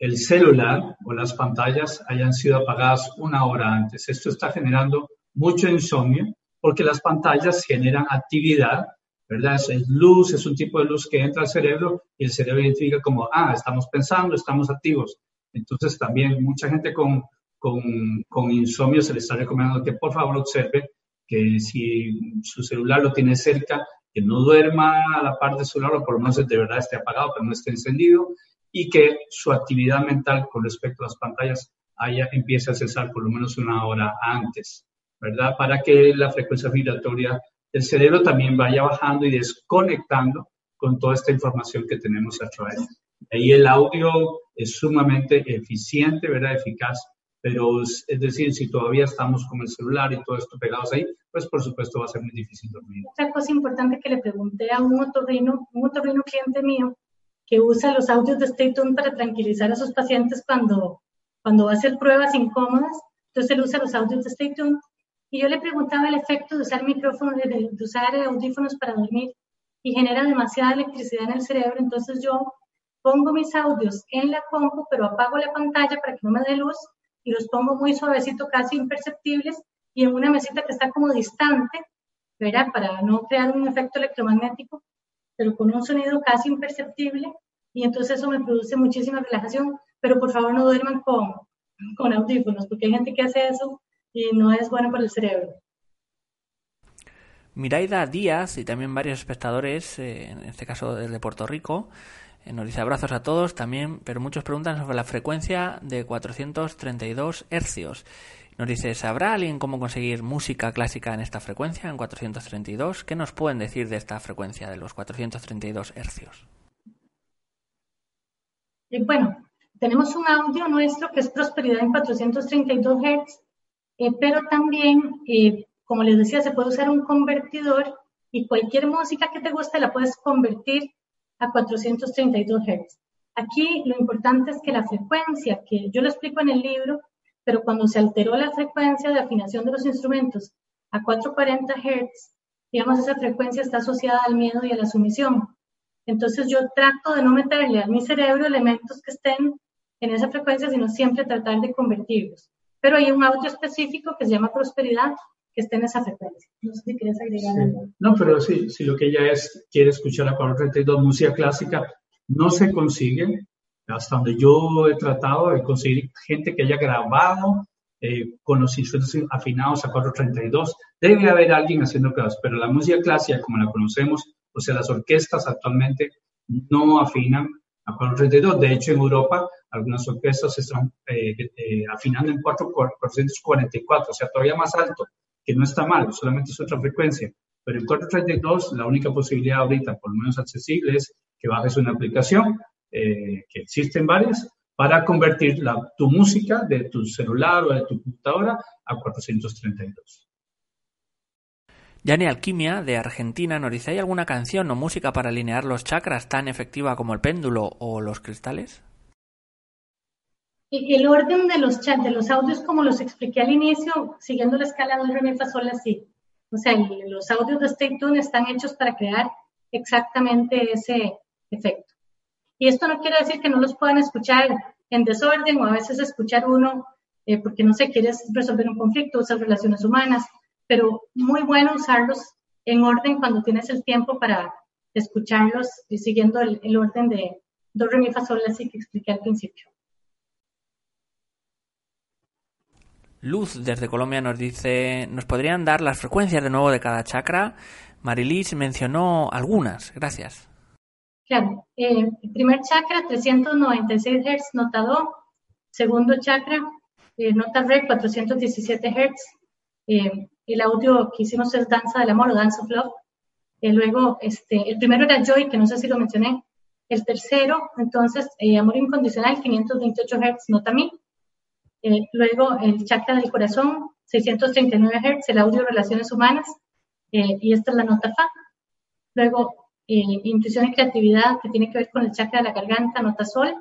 el celular o las pantallas hayan sido apagadas una hora antes. Esto está generando mucho insomnio porque las pantallas generan actividad, ¿verdad? Es luz, es un tipo de luz que entra al cerebro y el cerebro identifica como, ah, estamos pensando, estamos activos. Entonces también mucha gente con, con, con insomnio se le está recomendando que por favor observe que si su celular lo tiene cerca, que no duerma a la parte del celular o por lo menos de verdad esté apagado, pero no esté encendido y que su actividad mental con respecto a las pantallas haya, empiece a cesar por lo menos una hora antes. ¿verdad? Para que la frecuencia vibratoria del cerebro también vaya bajando y desconectando con toda esta información que tenemos a través. Ahí el audio es sumamente eficiente, ¿verdad? Eficaz, pero es, decir, si todavía estamos con el celular y todo esto pegados ahí, pues por supuesto va a ser muy difícil dormir. Otra cosa importante que le pregunté a un otorrino, un otorrino cliente mío, que usa los audios de Stay Tuned para tranquilizar a sus pacientes cuando, cuando va a hacer pruebas incómodas. Entonces él usa los audios de Stay Tuned y yo le preguntaba el efecto de usar micrófonos, de, usar audífonos para dormir y genera demasiada electricidad en el cerebro, entonces yo pongo mis audios en la compu, pero apago la pantalla para que no me dé luz y los pongo muy suavecito, casi imperceptibles, y en una mesita que está como distante, ¿verdad? Para no crear un efecto electromagnético, pero con un sonido casi imperceptible, y entonces eso me produce muchísima relajación, pero por favor no duerman con, con audífonos, porque hay gente que hace eso y no es bueno para el cerebro. Miraida Díaz y también varios espectadores, eh, en este caso desde Puerto Rico, nos dice abrazos a todos también, pero muchos preguntan sobre la frecuencia de 432 hercios. Nos dice, ¿sabrá alguien cómo conseguir música clásica en esta frecuencia, en 432? ¿Qué nos pueden decir de esta frecuencia de los 432 hercios? Eh, bueno, tenemos un audio nuestro que es Prosperidad en 432 Hz eh, pero también, eh, como les decía, se puede usar un convertidor y cualquier música que te guste la puedes convertir a 432 Hz. Aquí lo importante es que la frecuencia, que yo lo explico en el libro, pero cuando se alteró la frecuencia de afinación de los instrumentos a 440 Hz, digamos, esa frecuencia está asociada al miedo y a la sumisión. Entonces yo trato de no meterle a mi cerebro elementos que estén en esa frecuencia, sino siempre tratar de convertirlos pero hay un audio específico que se llama prosperidad que está en esa frecuencia. No sé si quieres agregar algo. No, pero sí, si lo que ella es, quiere escuchar la 432 música clásica, no se consigue. Hasta donde yo he tratado de conseguir gente que haya grabado eh, con los instrumentos afinados a 432. Debe haber alguien haciendo cosas, pero la música clásica, como la conocemos, o sea, las orquestas actualmente no afinan a 432. De hecho, en Europa algunas orquestas se están eh, eh, afinando en 444, o sea, todavía más alto, que no está mal, solamente es otra frecuencia. Pero en 432, la única posibilidad ahorita, por lo menos accesible, es que bajes una aplicación, eh, que existen varias, para convertir tu música de tu celular o de tu computadora a 432. Yani Alquimia, de Argentina, nos dice, ¿hay alguna canción o música para alinear los chakras tan efectiva como el péndulo o los cristales? El orden de los chats, de los audios, como los expliqué al inicio, siguiendo la escala de re, mi, sol, así. O sea, los audios de Stay Tune están hechos para crear exactamente ese efecto. Y esto no quiere decir que no los puedan escuchar en desorden o a veces escuchar uno eh, porque no sé, quieres resolver un conflicto, usar relaciones humanas, pero muy bueno usarlos en orden cuando tienes el tiempo para escucharlos y siguiendo el, el orden de do, re, mi, fa, sol, así que expliqué al principio. Luz desde Colombia nos dice, ¿nos podrían dar las frecuencias de nuevo de cada chakra? Marilis mencionó algunas, gracias. Claro, eh, el primer chakra 396 Hz, nota Do. Segundo chakra, eh, nota Re 417 Hz. Eh, el audio que hicimos es Danza del Amor Dance of Love. luego, este, el primero era Joy, que no sé si lo mencioné. El tercero, entonces, Amor Incondicional, 528 Hz, nota Mi. Eh, luego el chakra del corazón, 639 Hz, el audio relaciones humanas, eh, y esta es la nota Fa. Luego intuición y creatividad, que tiene que ver con el chakra de la garganta, nota sol,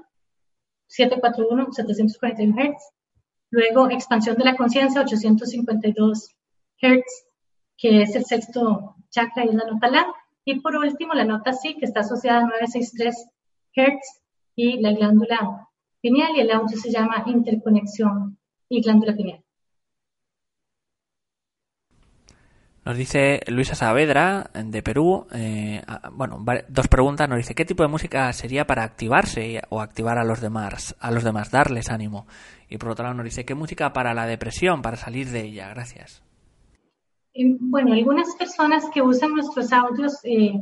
741, 741 Hz. Luego, expansión de la conciencia, 852 Hz, que es el sexto chakra y es la nota La. Y por último, la nota Si, que está asociada a 963 Hz y la glándula pineal, y el audio se llama interconexión y glándula pineal. Nos dice Luisa Saavedra, de Perú, eh, bueno, dos preguntas. Nos dice, ¿qué tipo de música sería para activarse o activar a los demás, a los demás, darles ánimo? Y por otro lado nos dice, ¿qué música para la depresión, para salir de ella? Gracias. Bueno, algunas personas que usan nuestros audios, eh,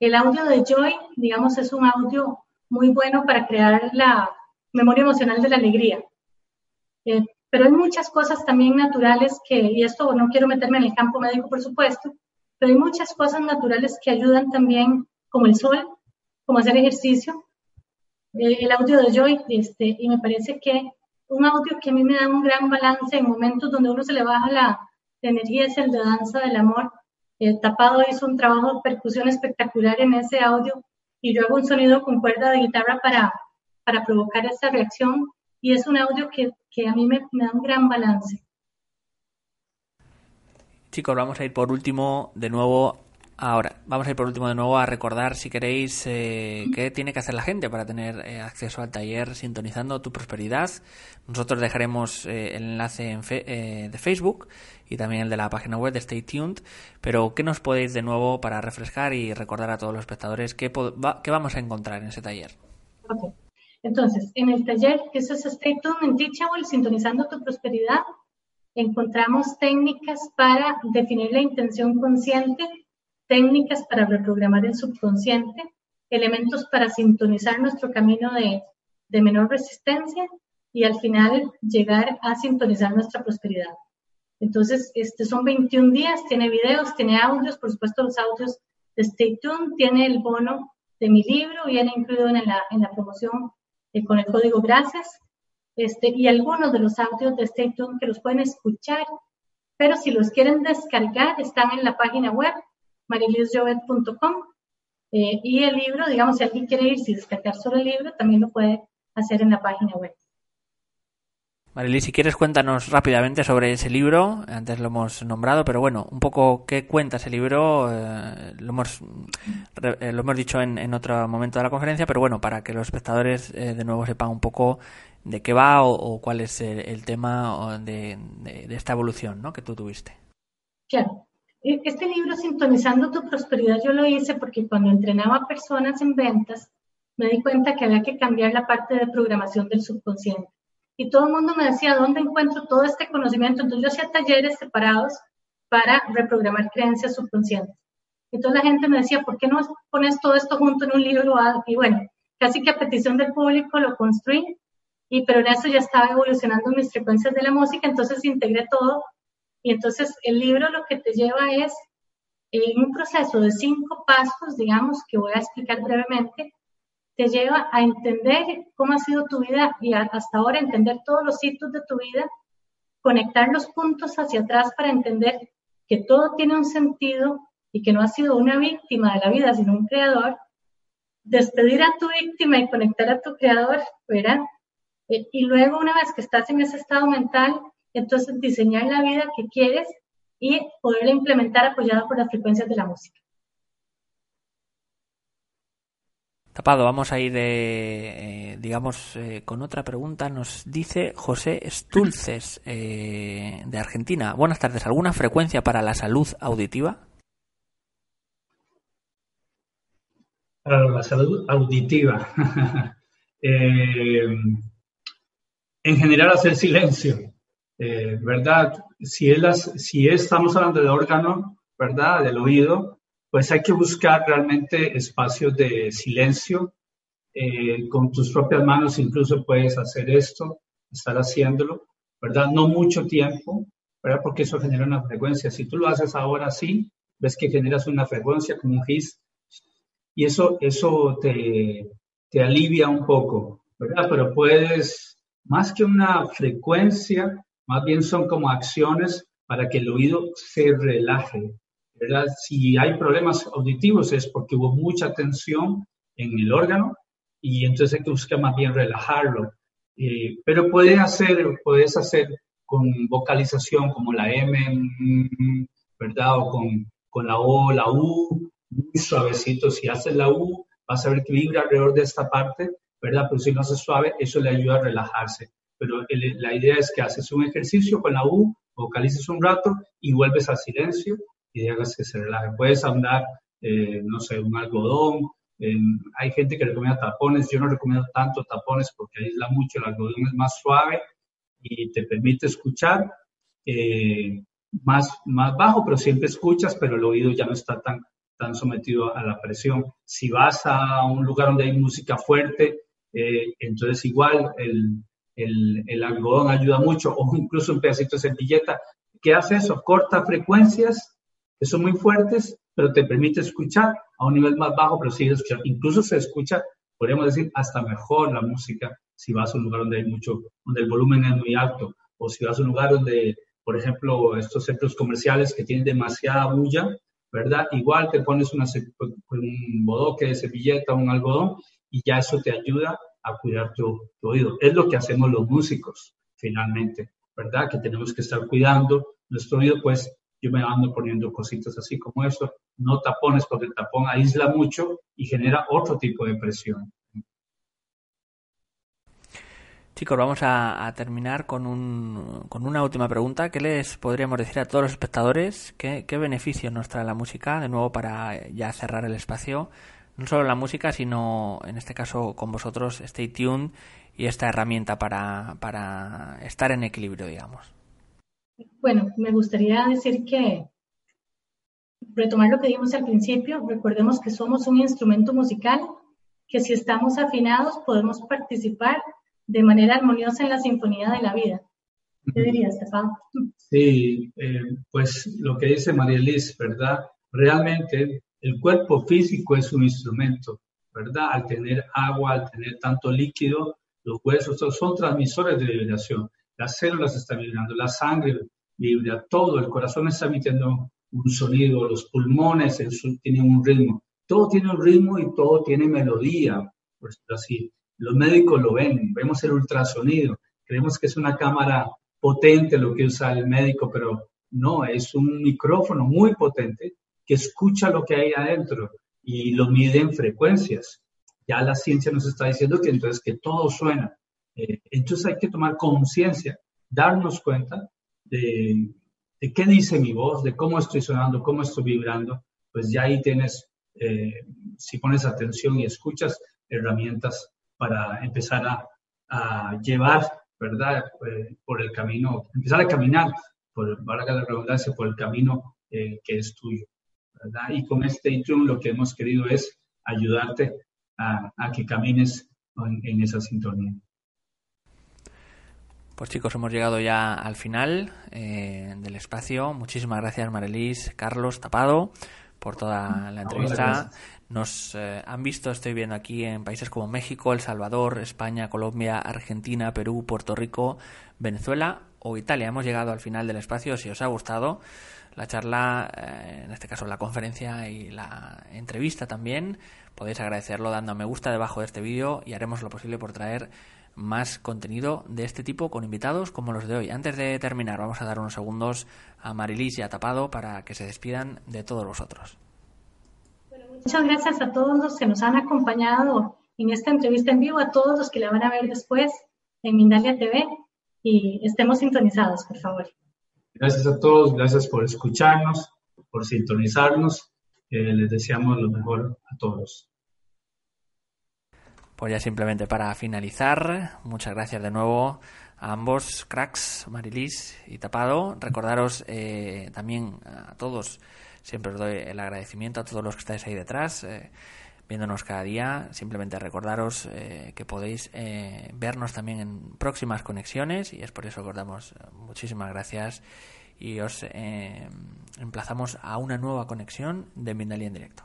el audio de Joy, digamos, es un audio muy bueno para crear la memoria emocional de la alegría. Eh, pero hay muchas cosas también naturales que, y esto no quiero meterme en el campo médico, por supuesto, pero hay muchas cosas naturales que ayudan también, como el sol, como hacer ejercicio. Eh, el audio de Joy, este, y me parece que un audio que a mí me da un gran balance en momentos donde uno se le baja la, energía es el de Danza del Amor. El Tapado hizo un trabajo de percusión espectacular en ese audio y yo hago un sonido con cuerda de guitarra para, para provocar esa reacción y es un audio que, a mí me, da un gran balance. Chicos, vamos a ir por último de nuevo Ahora, vamos a ir por último de nuevo a recordar, si queréis, eh, qué tiene que hacer la gente para tener eh, acceso al taller sintonizando tu prosperidad. Nosotros dejaremos eh, el enlace en de Facebook y también el de la página web de Stay Tuned. Pero, ¿qué nos podéis de nuevo para refrescar y recordar a todos los espectadores qué, qué vamos a encontrar en ese taller? Entonces, en el taller, que es Stay Tuned en Teachable, sintonizando tu prosperidad, encontramos técnicas para definir la intención consciente técnicas para reprogramar el subconsciente, elementos para sintonizar nuestro camino de, menor resistencia y al final llegar a sintonizar nuestra prosperidad. Entonces, este son 21 días, tiene videos, tiene audios, por supuesto los audios de Stay Tuned, tiene el bono de mi libro, viene incluido en la, en la promoción eh, con el código gracias, este, y algunos de los audios de Stay Tuned que los pueden escuchar, pero si los quieren descargar, están en la página web marilisjovet.com. Eh, y el libro, digamos, si alguien quiere ir y descargar solo el libro, también lo puede hacer en la página web. Marilis, si quieres cuéntanos rápidamente sobre ese libro, antes lo hemos nombrado, pero bueno, un poco qué cuenta ese libro, eh, lo, hemos, eh, lo hemos dicho en, otro momento de la conferencia, pero bueno, para que los espectadores de nuevo sepan un poco de qué va o, cuál es el, tema de, de, esta evolución ¿no? que tú tuviste. Claro, e, este libro, Sintonizando tu Prosperidad, yo lo hice porque cuando entrenaba personas en ventas, me di cuenta que había que cambiar la parte de programación del subconsciente. Y todo el mundo me decía, ¿dónde encuentro todo este conocimiento? Entonces yo hacía talleres separados para reprogramar creencias subconscientes. Entonces la gente me decía, ¿por qué no pones todo esto junto en un libro? Y bueno, casi que a petición del público lo construí, y, pero en eso ya estaba evolucionando mis frecuencias de la música, entonces integré todo y entonces el libro lo que te lleva es en un proceso de cinco pasos, digamos, que voy a explicar brevemente, te lleva a entender cómo ha sido tu vida y hasta ahora entender todos los hitos de tu vida, conectar los puntos hacia atrás para entender que todo tiene un sentido y que no has sido una víctima de la vida, sino un creador, despedir a tu víctima y conectar a tu creador, ¿verdad? Eh, y luego, una vez que estás en ese estado mental, entonces diseñar la vida que quieres y poderla implementar apoyada por las frecuencias de la música. Tapado, vamos a ir, eh, digamos, eh, con otra pregunta. Nos dice José Stulces, eh, de Argentina. Buenas tardes. ¿Alguna frecuencia para la salud auditiva? Para la salud auditiva. en general, hacer silencio. Eh, ¿verdad? Si, si estamos hablando de órgano, ¿verdad? Del oído, pues hay que buscar realmente espacios de silencio. Eh, con tus propias manos incluso puedes hacer esto, estar haciéndolo, ¿verdad? No mucho tiempo, ¿verdad? Porque eso genera una frecuencia. Si tú lo haces ahora sí, ves que generas una frecuencia como un his y eso, eso te, te alivia un poco, ¿verdad? Pero puedes, más que una frecuencia, más bien son como acciones para que el oído se relaje. ¿Verdad? Si hay problemas auditivos es porque hubo mucha tensión en el órgano y entonces hay que buscar más bien relajarlo. Eh, pero puedes hacer, puedes hacer con vocalización como la M, ¿verdad? O con, con la O, la U, muy suavecito. Si haces la U, vas a ver que vibra alrededor de esta parte, ¿verdad? Pero si no haces suave, eso le ayuda a relajarse. Pero la idea es que haces un ejercicio con la U, vocalices un rato y vuelves al silencio y dejas que se relaje. Puedes andar, eh, no sé, un algodón. hay gente que recomienda tapones. Yo no recomiendo tanto tapones porque aísla mucho. El algodón es más suave y te permite escuchar eh, más, más bajo, pero siempre escuchas, pero el oído ya no está tan, tan sometido a la presión. Si vas a un lugar donde hay música fuerte, eh, entonces igual el, el, el, algodón ayuda mucho, o incluso un pedacito de servilleta. ¿Qué hace eso? Corta frecuencias que son muy fuertes, pero te permite escuchar a un nivel más bajo, pero sigue escuchando. Incluso se escucha, podríamos decir, hasta mejor la música si vas a un lugar donde hay mucho, donde el volumen es muy alto, o si vas a un lugar donde, por ejemplo, estos centros comerciales que tienen demasiada bulla, ¿verdad? Igual te pones una, un bodoque de cepilleta, un algodón, y ya eso te ayuda a cuidar tu oído. Es lo que hacemos los músicos, finalmente, ¿verdad? Que tenemos que estar cuidando nuestro oído, pues yo me ando poniendo cositas así como eso, no tapones porque el tapón aísla mucho y genera otro tipo de presión. Chicos, vamos a, terminar con, un, con, una última pregunta. ¿Qué les podríamos decir a todos los espectadores? ¿Qué, ¿Qué beneficios nos trae la música? De nuevo, para ya cerrar el espacio. No solo la música, sino en este caso con vosotros, Stay Tuned y esta herramienta para, para estar en equilibrio, digamos. Bueno, me gustaría decir que retomar lo que dijimos al principio, recordemos que somos un instrumento musical, que si estamos afinados podemos participar de manera armoniosa en la sinfonía de la vida. ¿Qué dirías, Estefan? Sí, eh, pues lo que dice María Liz, ¿verdad? Realmente el cuerpo físico es un instrumento, ¿verdad? Al tener agua, al tener tanto líquido, los huesos son transmisores de vibración. Las células están vibrando, la sangre vibra, todo, el corazón está emitiendo un sonido, los pulmones tienen un ritmo. Todo tiene un ritmo y todo tiene melodía, por así. Los médicos lo ven, vemos el ultrasonido, creemos que es una cámara potente lo que usa el médico, pero no, es un micrófono muy potente que escucha lo que hay adentro y lo mide en frecuencias. Ya la ciencia nos está diciendo que entonces que todo suena. Eh, entonces hay que tomar conciencia, darnos cuenta de, de, qué dice mi voz, de cómo estoy sonando, cómo estoy vibrando. Pues ya ahí tienes, eh, si pones atención y escuchas, herramientas para empezar a, llevar, ¿verdad? Eh, por el camino, empezar a caminar, por, valga la redundancia, por el camino eh, que es tuyo, ¿verdad? Y con este intro lo que hemos querido es ayudarte a, que camines en, esa sintonía. Pues chicos, hemos llegado ya al final eh, del espacio. Muchísimas gracias, Marelis, Carlos, Tapado, por toda la entrevista. Nos eh, han visto, estoy viendo aquí, en países como México, El Salvador, España, Colombia, Argentina, Perú, Puerto Rico, Venezuela o Italia. Hemos llegado al final del espacio. Si os ha gustado la charla, eh, en este caso la conferencia y la entrevista también, podéis agradecerlo dando me gusta debajo de este vídeo y haremos lo posible por traer más contenido de este tipo con invitados como los de hoy. Antes de terminar, vamos a dar unos segundos a Marilis y a Tapado para que se despidan de todos vosotros. Muchas gracias a todos los que nos han acompañado en esta entrevista en vivo, a todos los que la van a ver después en Mindalia TV y estemos sintonizados, por favor. Gracias a todos, gracias por escucharnos, por sintonizarnos. Eh, les deseamos lo mejor a todos. Pues ya simplemente para finalizar, muchas gracias de nuevo a ambos cracks, Marilis y Tapado. Recordaros eh, también a todos Siempre os doy el agradecimiento a todos los que estáis ahí detrás, eh, viéndonos cada día. Simplemente recordaros eh, que podéis eh, vernos también en próximas conexiones y es por eso que os damos muchísimas gracias y os emplazamos a una nueva conexión de Mindalia en directo.